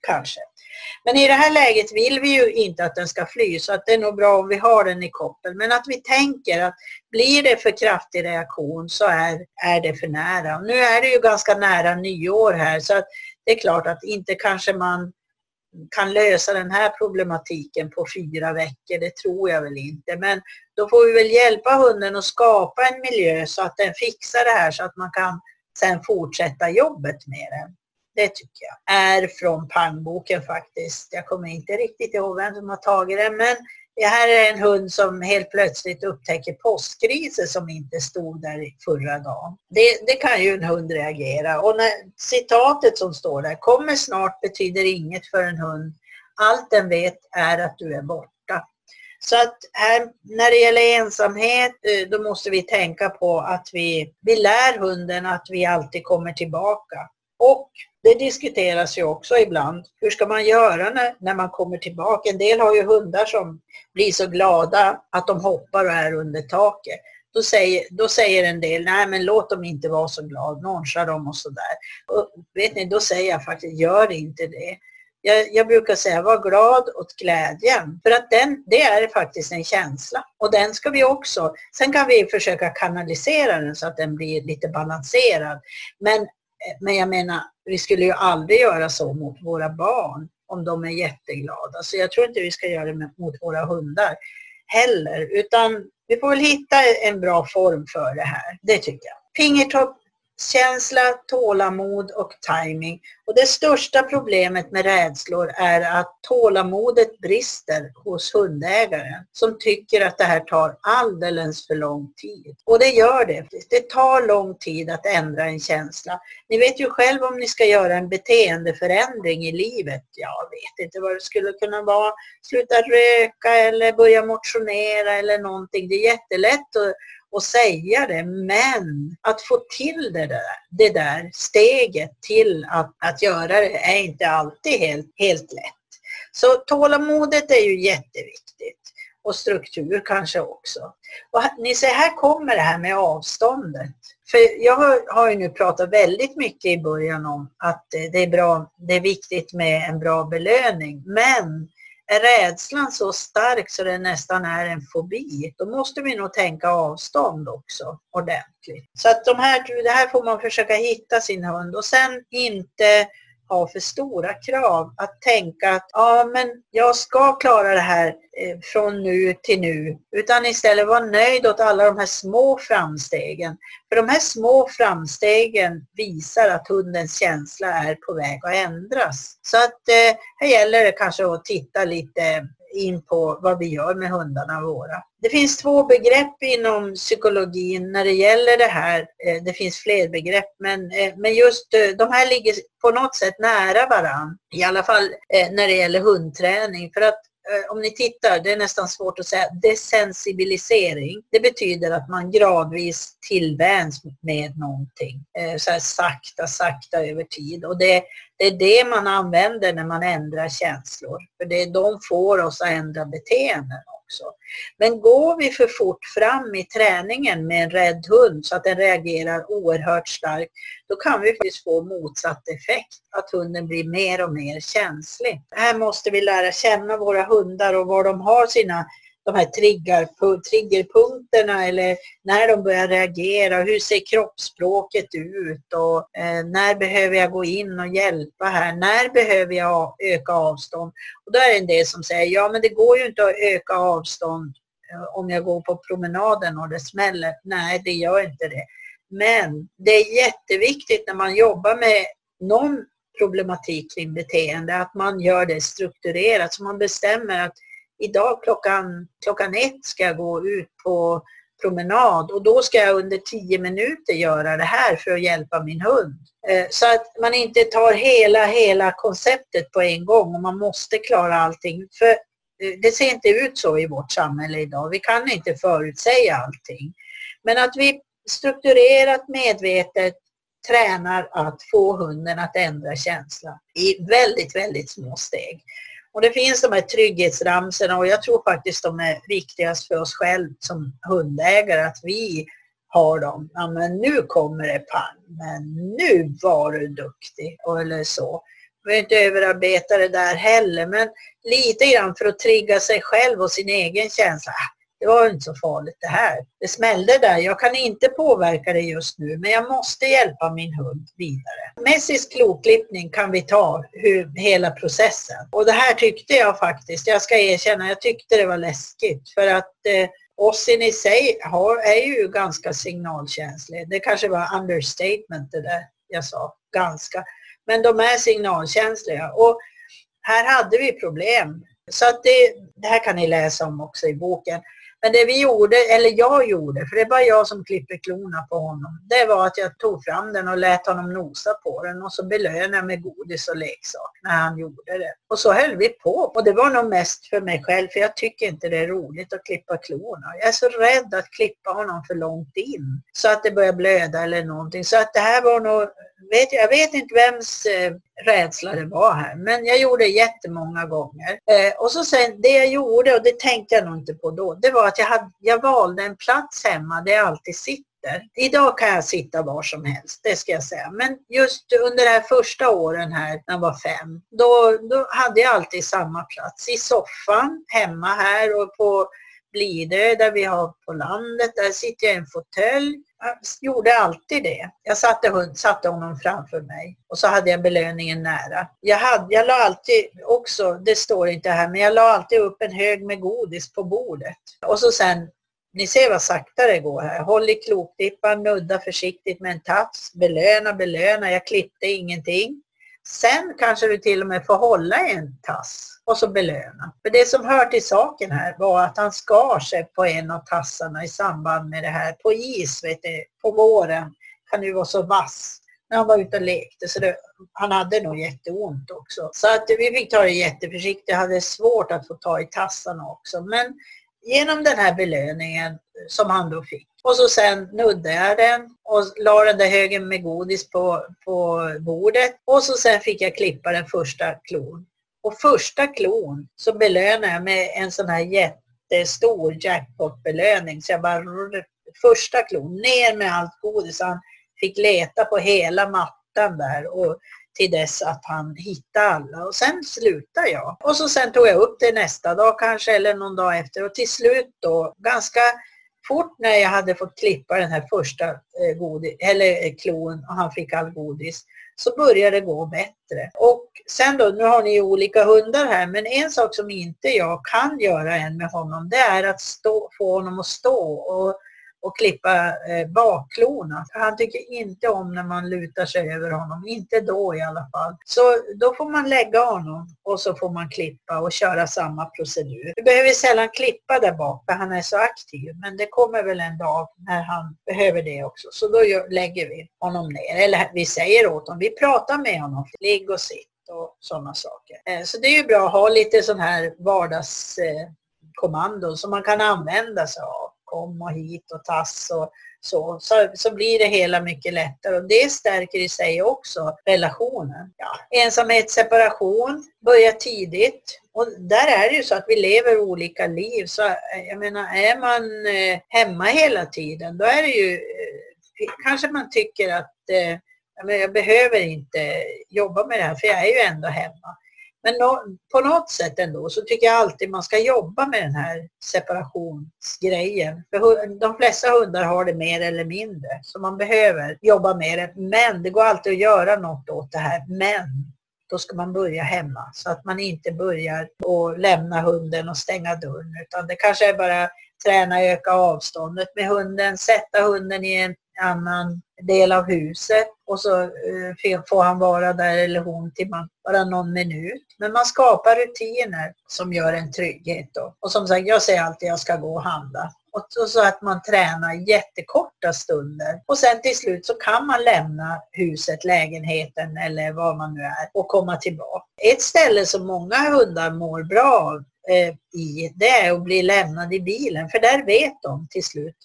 Kanske. Men i det här läget vill vi ju inte att den ska fly så att det är nog bra om vi har den i koppel. Men att vi tänker att blir det för kraftig reaktion så är, är det för nära. nu är det ju ganska nära nyår här så att det är klart att inte kanske man kan lösa den här problematiken på fyra veckor, det tror jag väl inte. Men då får vi väl hjälpa hunden att skapa en miljö så att den fixar det här så att man kan sen fortsätta jobbet med den. Det tycker jag. Är från pangboken faktiskt. Jag kommer inte riktigt ihåg vem som har tagit den men det här är en hund som helt plötsligt upptäcker påskriser som inte stod där förra dagen. Det, det, kan ju en hund reagera. Och när citatet som står där, kommer snart betyder inget för en hund. Allt den vet är att du är borta. Så att här, när det gäller ensamhet, eh, då måste vi tänka på att vi, vi lär hunden att vi alltid kommer tillbaka. Och det diskuteras ju också ibland. Hur ska man göra när, när man kommer tillbaka? En del har ju hundar som blir så glada att de hoppar och är under taket. Då säger, då säger en del, nej men låt dem inte vara så glada, noncha dem och sådär. Vet ni, då säger jag faktiskt, gör inte det. Jag, jag, brukar säga, var glad åt glädjen. För att den, det är faktiskt en känsla. Och den ska vi också, sen kan vi försöka kanalisera den så att den blir lite balanserad. Men men jag menar, vi skulle ju aldrig göra så mot våra barn om de är jätteglada. Så jag tror inte vi ska göra det mot våra hundar heller. Utan vi får väl hitta en bra form för det här. Det tycker jag. Fingertopp Känsla, tålamod och timing. Och det största problemet med rädslor är att tålamodet brister hos hundägaren som tycker att det här tar alldeles för lång tid. Och det gör det. Det tar lång tid att ändra en känsla. Ni vet ju själv om ni ska göra en beteendeförändring i livet. Jag vet inte vad det skulle kunna vara. Sluta röka eller börja motionera eller någonting. Det är jättelätt att och säga det. Men att få till det där, det där steget till att, att göra det är inte alltid helt, helt lätt. Så tålamodet är ju jätteviktigt och struktur kanske också. Och ni ser, här kommer det här med avståndet. För jag har, har ju nu pratat väldigt mycket i början om att det är, bra, det är viktigt med en bra belöning. Men är rädslan så stark så det nästan är en fobi, då måste vi nog tänka avstånd också ordentligt. Så att de här, det här får man försöka hitta sin hund och sen inte ha för stora krav. Att tänka att ja, men jag ska klara det här eh, från nu till nu. Utan istället vara nöjd åt alla de här små framstegen. För de här små framstegen visar att hundens känsla är på väg att ändras. Så att eh, här gäller det kanske att titta lite in på vad vi gör med hundarna våra. Det finns två begrepp inom psykologin när det gäller det här. Eh, det finns fler begrepp men, eh, men just eh, de här ligger på något sätt nära varann. I alla fall när det gäller hundträning. För att Eh, om ni tittar, det är nästan svårt att säga, desensibilisering. Det betyder att man gradvis tillvänds med någonting. Eh, så här sakta, sakta över tid. Och det, det är det man använder när man ändrar känslor. För det är de får oss att ändra beteenden också. Men går vi för fort fram i träningen med en rädd hund så att den reagerar oerhört starkt, då kan vi faktiskt få motsatt effekt, att hunden blir mer och mer känslig. Här måste vi lära känna våra hundar och var de har sina de här triggerpunkterna eller när de börjar reagera, hur ser kroppsspråket ut och eh, när behöver jag gå in och hjälpa här, när behöver jag öka avstånd? Och då är det en del som säger, ja men det går ju inte att öka avstånd eh, om jag går på promenaden och det smäller. Nej, det gör inte det. Men det är jätteviktigt när man jobbar med någon problematik kring beteende att man gör det strukturerat så man bestämmer att idag klockan, klockan ett ska jag gå ut på promenad och då ska jag under tio minuter göra det här för att hjälpa min hund. Eh, så att man inte tar hela, hela konceptet på en gång och man måste klara allting. För eh, det ser inte ut så i vårt samhälle idag. Vi kan inte förutsäga allting. Men att vi strukturerat, medvetet tränar att få hunden att ändra känsla i väldigt, väldigt små steg. Och det finns de här trygghetsramserna och jag tror faktiskt de är viktigast för oss själva som hundägare att vi har dem. Ja men nu kommer det pang, men nu var du duktig eller så. Vi behöver inte överarbeta det där heller men lite grann för att trigga sig själv och sin egen känsla det var inte så farligt det här. Det smällde där. Jag kan inte påverka det just nu men jag måste hjälpa min hund vidare. Messis kloklippning kan vi ta hur, hela processen. Och det här tyckte jag faktiskt, jag ska erkänna, jag tyckte det var läskigt för att eh, Ossin i sig har, är ju ganska signalkänslig. Det kanske var understatement det där jag sa, ganska. Men de är signalkänsliga och här hade vi problem. Så att det, det här kan ni läsa om också i boken. Men det vi gjorde, eller jag gjorde, för det var jag som klipper klorna på honom, det var att jag tog fram den och lät honom nosa på den och så belönade jag med godis och leksak när han gjorde det. Och så höll vi på och det var nog mest för mig själv för jag tycker inte det är roligt att klippa klorna. Jag är så rädd att klippa honom för långt in så att det börjar blöda eller någonting. Så att det här var nog, vet, jag vet inte vems eh, rädsla det var här. Men jag gjorde det jättemånga gånger. Eh, och så sen, det jag gjorde, och det tänkte jag nog inte på då, det var att jag, hade, jag valde en plats hemma där jag alltid sitter. Idag kan jag sitta var som helst, det ska jag säga. Men just under de här första åren här, när jag var fem, då, då hade jag alltid samma plats. I soffan, hemma här och på Blidö där vi har på landet, där sitter jag i en fåtölj jag gjorde alltid det. Jag satte, hund, satte honom framför mig och så hade jag belöningen nära. Jag, hade, jag la alltid också, det står inte här, men jag la alltid upp en hög med godis på bordet. Och så sen, ni ser vad sakta det går här. Håll i klokdippan, nudda försiktigt med en tafs, belöna, belöna. Jag klippte ingenting. Sen kanske du till och med får hålla en tass och så belöna. För det som hör till saken här var att han skar sig på en av tassarna i samband med det här. På is, vet du, på våren kan du vara så vass när han var ute och lekte. Så det, han hade nog jätteont också. Så att vi fick ta det jätteförsiktigt. Jag hade svårt att få ta i tassarna också. Men genom den här belöningen som han då fick. Och så sen nuddade jag den och la den där högen med godis på, på bordet. Och så sen fick jag klippa den första klon. Och första klon så belönade jag med en sån här jättestor jackpot-belöning. Så jag bara, första klon, ner med allt godis. Han fick leta på hela mattan där och till dess att han hittade alla. Och sen slutade jag. Och så sen tog jag upp det nästa dag kanske eller någon dag efter och till slut då ganska fort när jag hade fått klippa den här första eh, godis, eller eh, klon och han fick all godis så började det gå bättre. Och sen då, nu har ni ju olika hundar här, men en sak som inte jag kan göra än med honom, det är att stå, få honom att stå och och klippa eh, bakklorna. Han tycker inte om när man lutar sig över honom, inte då i alla fall. Så då får man lägga honom och så får man klippa och köra samma procedur. Vi behöver sällan klippa där bak för han är så aktiv, men det kommer väl en dag när han behöver det också. Så då gör, lägger vi honom ner, eller vi säger åt honom, vi pratar med honom, ligg och sitt och sådana saker. Eh, så det är ju bra att ha lite sån här vardagskommandon eh, som man kan använda sig av kom och hit och tass och så, så, så blir det hela mycket lättare och det stärker i sig också relationen. Ja. Ensamhet, separation börja tidigt och där är det ju så att vi lever olika liv så eh, jag menar är man eh, hemma hela tiden då är det ju eh, kanske man tycker att eh, jag behöver inte jobba med det här för jag är ju ändå hemma. Men no, på något sätt ändå så tycker jag alltid man ska jobba med den här separationsgrejen. För de flesta hundar har det mer eller mindre, så man behöver jobba med det. Men det går alltid att göra något åt det här. Men då ska man börja hemma så att man inte börjar och lämna hunden och stänga dörren utan det kanske är bara träna öka avståndet med hunden, sätta hunden i en annan del av huset och så eh, får han vara där eller hon till man, bara någon minut. Men man skapar rutiner som gör en trygghet då. Och som sagt, jag säger alltid att jag ska gå och handla. Och så att man tränar jättekorta stunder. Och sen till slut så kan man lämna huset, lägenheten eller var man nu är och komma tillbaka. Ett ställe som många hundar mår bra av eh, i, det är att bli lämnad i bilen. För där vet de till slut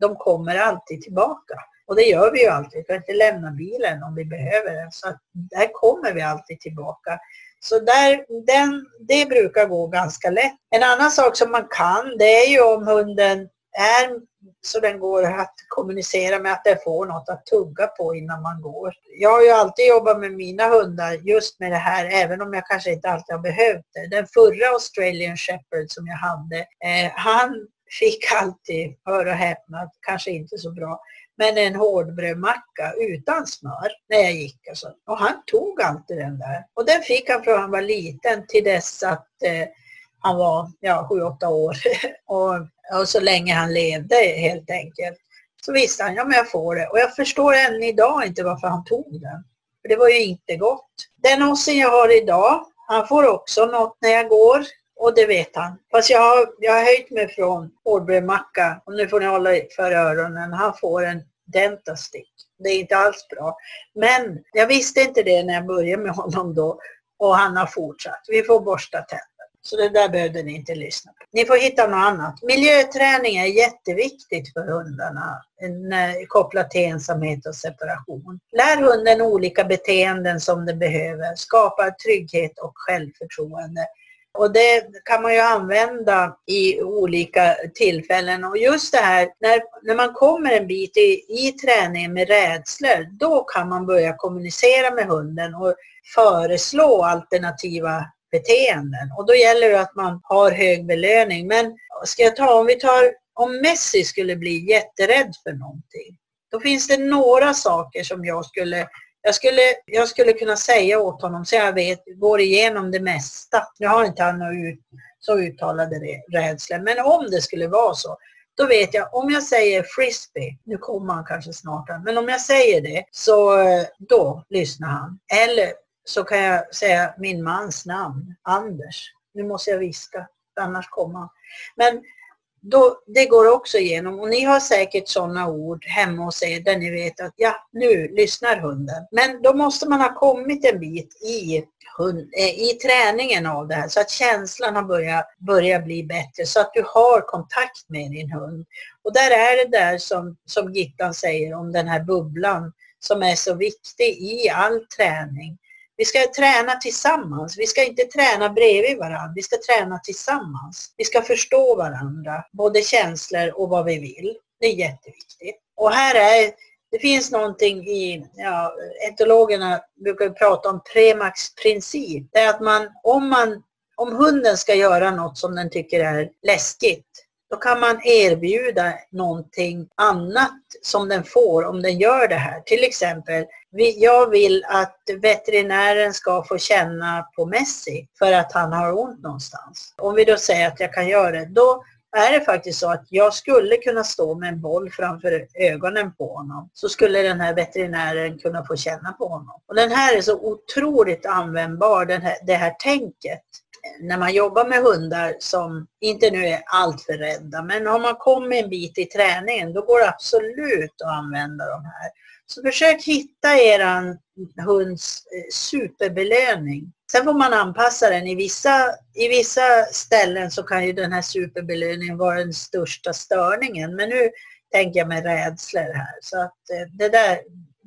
de kommer alltid tillbaka. Och det gör vi ju alltid. Vi kan inte lämna bilen om vi behöver den. Så där kommer vi alltid tillbaka. Så där, den, det brukar gå ganska lätt. En annan sak som man kan, det är ju om hunden är så den går att kommunicera med att den får något att tugga på innan man går. Jag har ju alltid jobbat med mina hundar just med det här, även om jag kanske inte alltid har behövt det. Den förra Australian Shepherd som jag hade, eh, han fick alltid, hör och häpna, kanske inte så bra, men en hårdbrödmacka utan smör när jag gick. Alltså. Och han tog alltid den där. Och den fick han från han var liten till dess att eh, han var ja, 7-8 år. och, och så länge han levde helt enkelt. Så visste han, ja men jag får det. Och jag förstår än idag inte varför han tog den. För det var ju inte gott. Den ossen jag har idag, han får också något när jag går. Och det vet han. Fast jag har, jag har höjt mig från hårdbrödmacka och nu får ni hålla för öronen. Han får en dentastick. Det är inte alls bra. Men jag visste inte det när jag började med honom då och han har fortsatt. Vi får borsta tänderna. Så det där behövde ni inte lyssna på. Ni får hitta något annat. Miljöträning är jätteviktigt för hundarna eh, kopplat till ensamhet och separation. Lär hunden olika beteenden som den behöver. Skapa trygghet och självförtroende. Och det kan man ju använda i olika tillfällen. Och just det här, när, när man kommer en bit i, i träningen med rädslor, då kan man börja kommunicera med hunden och föreslå alternativa beteenden. Och då gäller det att man har hög belöning. Men ska jag ta, om vi tar, om Messi skulle bli jätterädd för någonting, då finns det några saker som jag skulle jag skulle, jag skulle kunna säga åt honom så jag vet, går igenom det mesta. Nu har inte han några ut, så uttalade rädslor, men om det skulle vara så, då vet jag, om jag säger frisbee, nu kommer han kanske snart, men om jag säger det, så då lyssnar han. Eller så kan jag säga min mans namn, Anders. Nu måste jag viska, annars kommer han. Men då, det går också igenom och ni har säkert sådana ord hemma hos er där ni vet att ja, nu lyssnar hunden. Men då måste man ha kommit en bit i, hund, eh, i träningen av det här så att känslan har börjat, börjat bli bättre så att du har kontakt med din hund. Och där är det där som, som Gittan säger om den här bubblan som är så viktig i all träning. Vi ska träna tillsammans. Vi ska inte träna bredvid varandra. Vi ska träna tillsammans. Vi ska förstå varandra, både känslor och vad vi vill. Det är jätteviktigt. Och här är, det finns någonting i, ja, etologerna brukar prata om Premax princip. Det är att man, om man, om hunden ska göra något som den tycker är läskigt, då kan man erbjuda någonting annat som den får om den gör det här. Till exempel, jag vill att veterinären ska få känna på Messi för att han har ont någonstans. Om vi då säger att jag kan göra det, då är det faktiskt så att jag skulle kunna stå med en boll framför ögonen på honom så skulle den här veterinären kunna få känna på honom. Och den här är så otroligt användbar, den här, det här tänket när man jobbar med hundar som inte nu är alltför rädda, men har man kommit en bit i träningen då går det absolut att använda de här. Så försök hitta eran hunds eh, superbelöning. Sen får man anpassa den. I vissa, I vissa ställen så kan ju den här superbelöningen vara den största störningen. Men nu tänker jag med rädslor här. Så att eh, det där,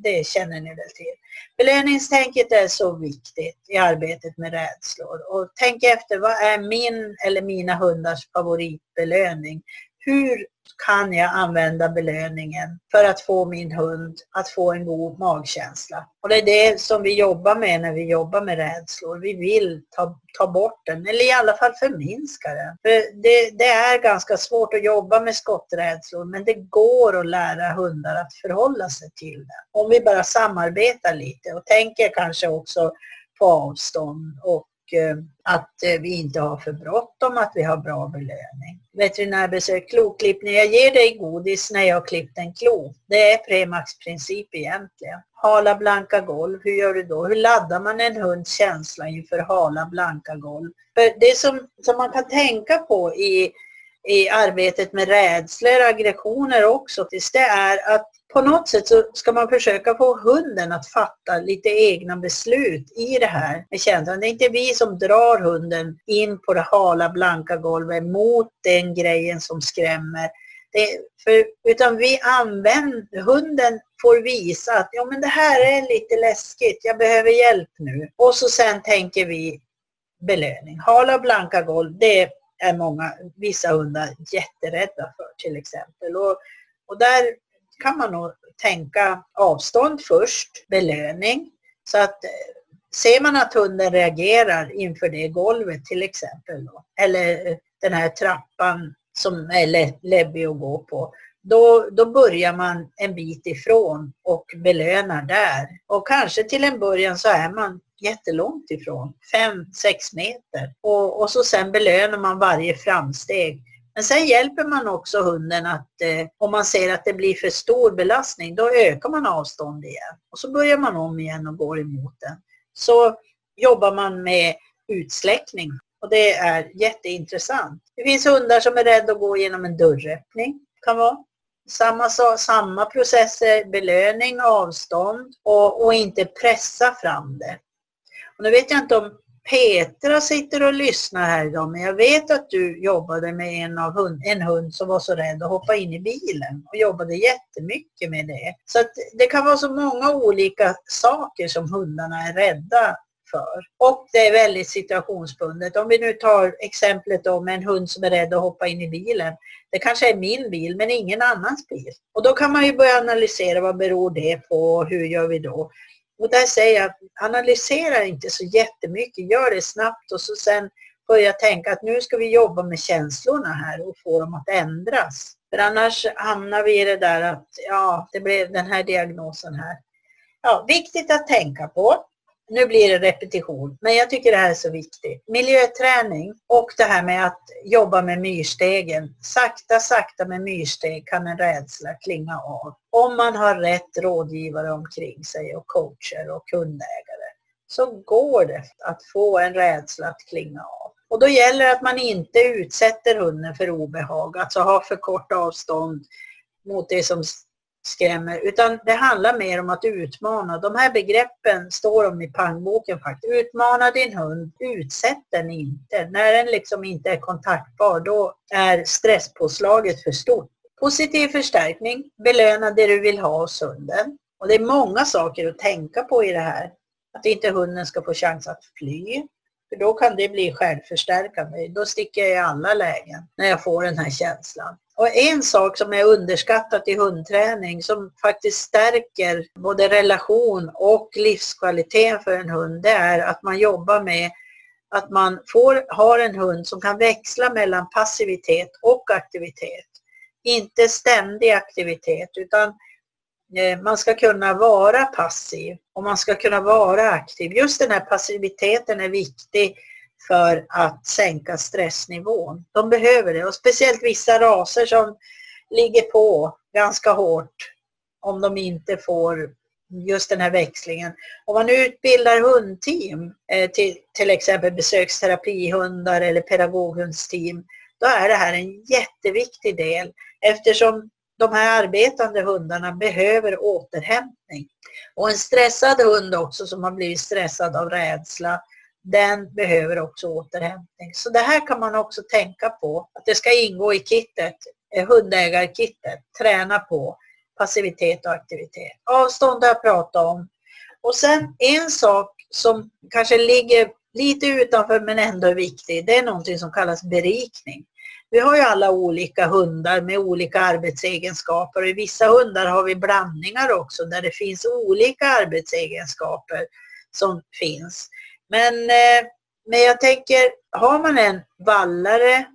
det känner ni väl till. Belöningstänket är så viktigt i arbetet med rädslor. Och tänk efter, vad är min eller mina hundars favoritbelöning? Hur kan jag använda belöningen för att få min hund att få en god magkänsla. Och det är det som vi jobbar med när vi jobbar med rädslor. Vi vill ta, ta bort den, eller i alla fall förminska den. För det, det är ganska svårt att jobba med skotträdslor, men det går att lära hundar att förhålla sig till den. Om vi bara samarbetar lite och tänker kanske också på avstånd och Eh, att eh, vi inte har för bråttom, att vi har bra belöning. Veterinärbesök, kloklippning. Jag ger dig godis när jag har klippt en klo. Det är Premax-princip egentligen. Hala blanka golv, hur gör du då? Hur laddar man en hunds känsla inför hala blanka golv? För det som, som man kan tänka på i, i arbetet med rädslor, aggressioner också, det är att på något sätt så ska man försöka få hunden att fatta lite egna beslut i det här med känslan. Det är inte vi som drar hunden in på det hala blanka golvet mot den grejen som skrämmer. Det, för, utan vi använder, hunden får visa att ja men det här är lite läskigt, jag behöver hjälp nu. Och så sen tänker vi belöning. Hala blanka golv, det är många, vissa hundar jätterädda för till exempel. Och, och där kan man nog tänka avstånd först, belöning. Så att eh, ser man att hunden reagerar inför det golvet till exempel, då, eller eh, den här trappan som är läbbig att gå på, då, då börjar man en bit ifrån och belönar där. Och kanske till en början så är man jättelångt ifrån, 5-6 meter. Och, och så sen belönar man varje framsteg. Men sen hjälper man också hunden att eh, om man ser att det blir för stor belastning, då ökar man avstånd igen. Och så börjar man om igen och går emot den. Så jobbar man med utsläckning och det är jätteintressant. Det finns hundar som är rädda att gå genom en dörröppning. Kan vara. Samma, samma processer, belöning, avstånd och, och inte pressa fram det. Och nu vet jag inte om Petra sitter och lyssnar här idag, men jag vet att du jobbade med en, av hund, en hund som var så rädd att hoppa in i bilen och jobbade jättemycket med det. Så att det kan vara så många olika saker som hundarna är rädda för. Och det är väldigt situationsbundet. Om vi nu tar exemplet om en hund som är rädd att hoppa in i bilen. Det kanske är min bil men ingen annans bil. Och då kan man ju börja analysera vad beror det på, och hur gör vi då? Och där säger jag, analysera inte så jättemycket, gör det snabbt och så sen börja tänka att nu ska vi jobba med känslorna här och få dem att ändras. För annars hamnar vi i det där att ja, det blev den här diagnosen här. Ja, viktigt att tänka på nu blir det repetition, men jag tycker det här är så viktigt. Miljöträning och det här med att jobba med myrstegen. Sakta, sakta med myrsteg kan en rädsla klinga av. Om man har rätt rådgivare omkring sig och coacher och kundägare så går det att få en rädsla att klinga av. Och då gäller det att man inte utsätter hunden för obehag, alltså ha för kort avstånd mot det som skrämmer, utan det handlar mer om att utmana. De här begreppen står om i pangboken faktiskt. Utmana din hund, utsätt den inte. När den liksom inte är kontaktbar, då är stresspåslaget för stort. Positiv förstärkning, belöna det du vill ha hos hunden. Och det är många saker att tänka på i det här. Att inte hunden ska få chans att fly, för då kan det bli självförstärkande. Då sticker jag i alla lägen när jag får den här känslan. Och en sak som är underskattat i hundträning som faktiskt stärker både relation och livskvalitet för en hund, det är att man jobbar med att man får, har en hund som kan växla mellan passivitet och aktivitet. Inte ständig aktivitet utan eh, man ska kunna vara passiv och man ska kunna vara aktiv. Just den här passiviteten är viktig för att sänka stressnivån. De behöver det och speciellt vissa raser som ligger på ganska hårt om de inte får just den här växlingen. Om man utbildar hundteam, eh, till, till exempel besöksterapihundar eller pedagoghundsteam, då är det här en jätteviktig del eftersom de här arbetande hundarna behöver återhämtning. Och en stressad hund också som har blivit stressad av rädsla, den behöver också återhämtning. Så det här kan man också tänka på, att det ska ingå i kittet, eh, hundägarkittet, träna på passivitet och aktivitet. Avstånd har jag pratat om. Och sen en sak som kanske ligger lite utanför men ändå är viktig, det är någonting som kallas berikning. Vi har ju alla olika hundar med olika arbetsegenskaper och i vissa hundar har vi blandningar också där det finns olika arbetsegenskaper som finns. Men, eh, men jag tänker, har man en vallare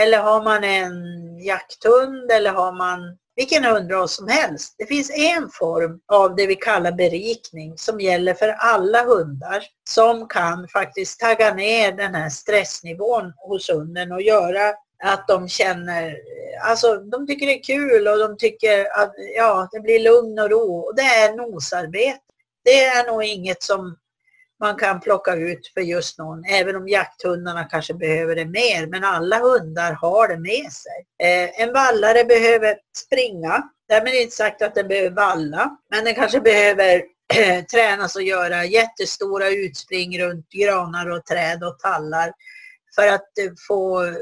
eller har man en jakthund eller har man vilken hundras som helst. Det finns en form av det vi kallar berikning som gäller för alla hundar som kan faktiskt tagga ner den här stressnivån hos hunden och göra att de känner, eh, alltså de tycker det är kul och de tycker att ja, det blir lugn och ro och det är nosarbete. Det är nog inget som man kan plocka ut för just någon, även om jakthundarna kanske behöver det mer. Men alla hundar har det med sig. Eh, en vallare behöver springa. Därmed inte sagt att den behöver valla, men den kanske behöver tränas och göra jättestora utspring runt granar och träd och tallar för att eh, få,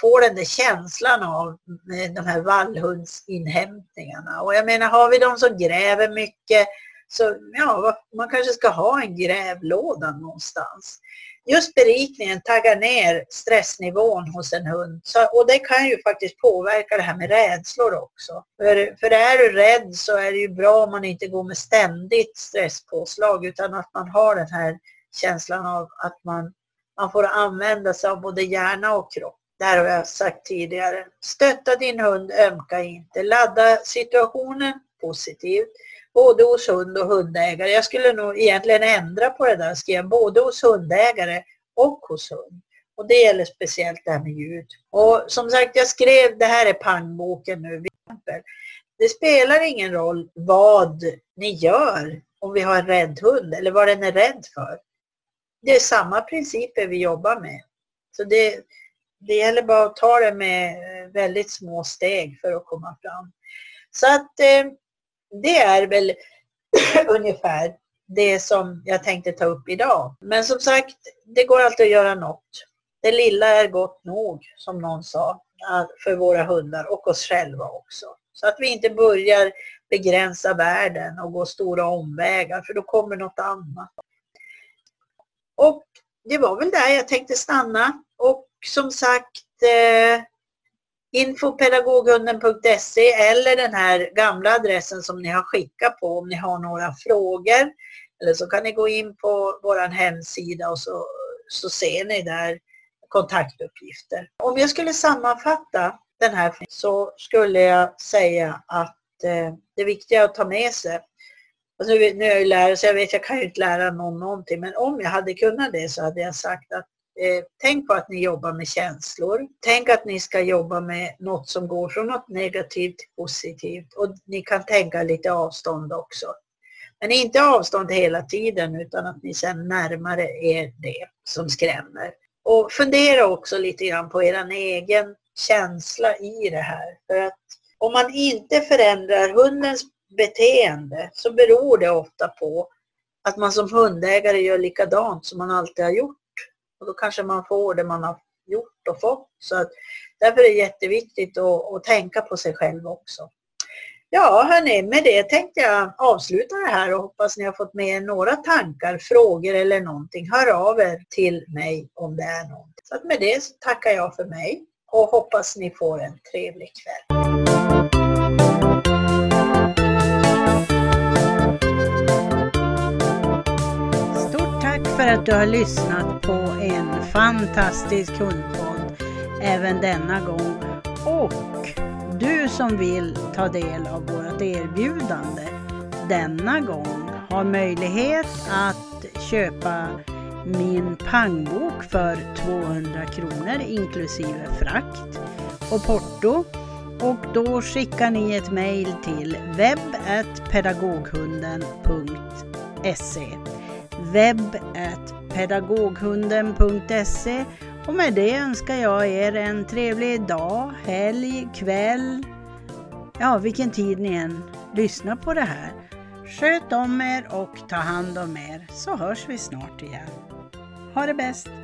få den där känslan av eh, de här vallhundsinhämtningarna. Och jag menar, har vi de som gräver mycket, så ja, man kanske ska ha en grävlåda någonstans. Just berikningen taggar ner stressnivån hos en hund. Så, och det kan ju faktiskt påverka det här med rädslor också. För, för är du rädd så är det ju bra om man inte går med ständigt stresspåslag utan att man har den här känslan av att man, man får använda sig av både hjärna och kropp. Det här har jag sagt tidigare. Stötta din hund, ömka inte. Ladda situationen positivt både hos hund och hundägare. Jag skulle nog egentligen ändra på det där, skrev både hos hundägare och hos hund. Och det gäller speciellt det här med ljud. Och som sagt, jag skrev, det här är pangboken nu, det spelar ingen roll vad ni gör om vi har en rädd hund eller vad den är rädd för. Det är samma principer vi jobbar med. Så det, det gäller bara att ta det med väldigt små steg för att komma fram. Så att eh, det är väl ungefär det som jag tänkte ta upp idag. Men som sagt, det går alltid att göra något. Det lilla är gott nog, som någon sa, för våra hundar och oss själva också. Så att vi inte börjar begränsa världen och gå stora omvägar, för då kommer något annat. Och det var väl där jag tänkte stanna. Och som sagt, eh, infopedagoghunden.se eller den här gamla adressen som ni har skickat på om ni har några frågor. Eller så kan ni gå in på vår hemsida och så, så ser ni där kontaktuppgifter. Om jag skulle sammanfatta den här så skulle jag säga att eh, det viktiga är att ta med sig Alltså nu, nu är jag ju lärare så jag vet jag kan ju inte lära någon någonting men om jag hade kunnat det så hade jag sagt att Eh, tänk på att ni jobbar med känslor. Tänk att ni ska jobba med något som går från något negativt till positivt och ni kan tänka lite avstånd också. Men inte avstånd hela tiden utan att ni sen närmare er det som skrämmer. Och fundera också lite grann på er egen känsla i det här. För att om man inte förändrar hundens beteende så beror det ofta på att man som hundägare gör likadant som man alltid har gjort. Och då kanske man får det man har gjort och fått. Så att, därför är det jätteviktigt att, att tänka på sig själv också. Ja, hörni, med det tänkte jag avsluta det här och hoppas ni har fått med er några tankar, frågor eller någonting. Hör av er till mig om det är något. Så att med det så tackar jag för mig och hoppas ni får en trevlig kväll. Att du har lyssnat på en fantastisk hundpodd även denna gång. Och du som vill ta del av vårt erbjudande denna gång har möjlighet att köpa min pangbok för 200 kronor inklusive frakt och porto. Och då skickar ni ett mail till webb.pedagoghunden.se webb.pedagoghunden.se och med det önskar jag er en trevlig dag, helg, kväll, ja vilken tid ni än lyssnar på det här. Sköt om er och ta hand om er så hörs vi snart igen. Ha det bäst!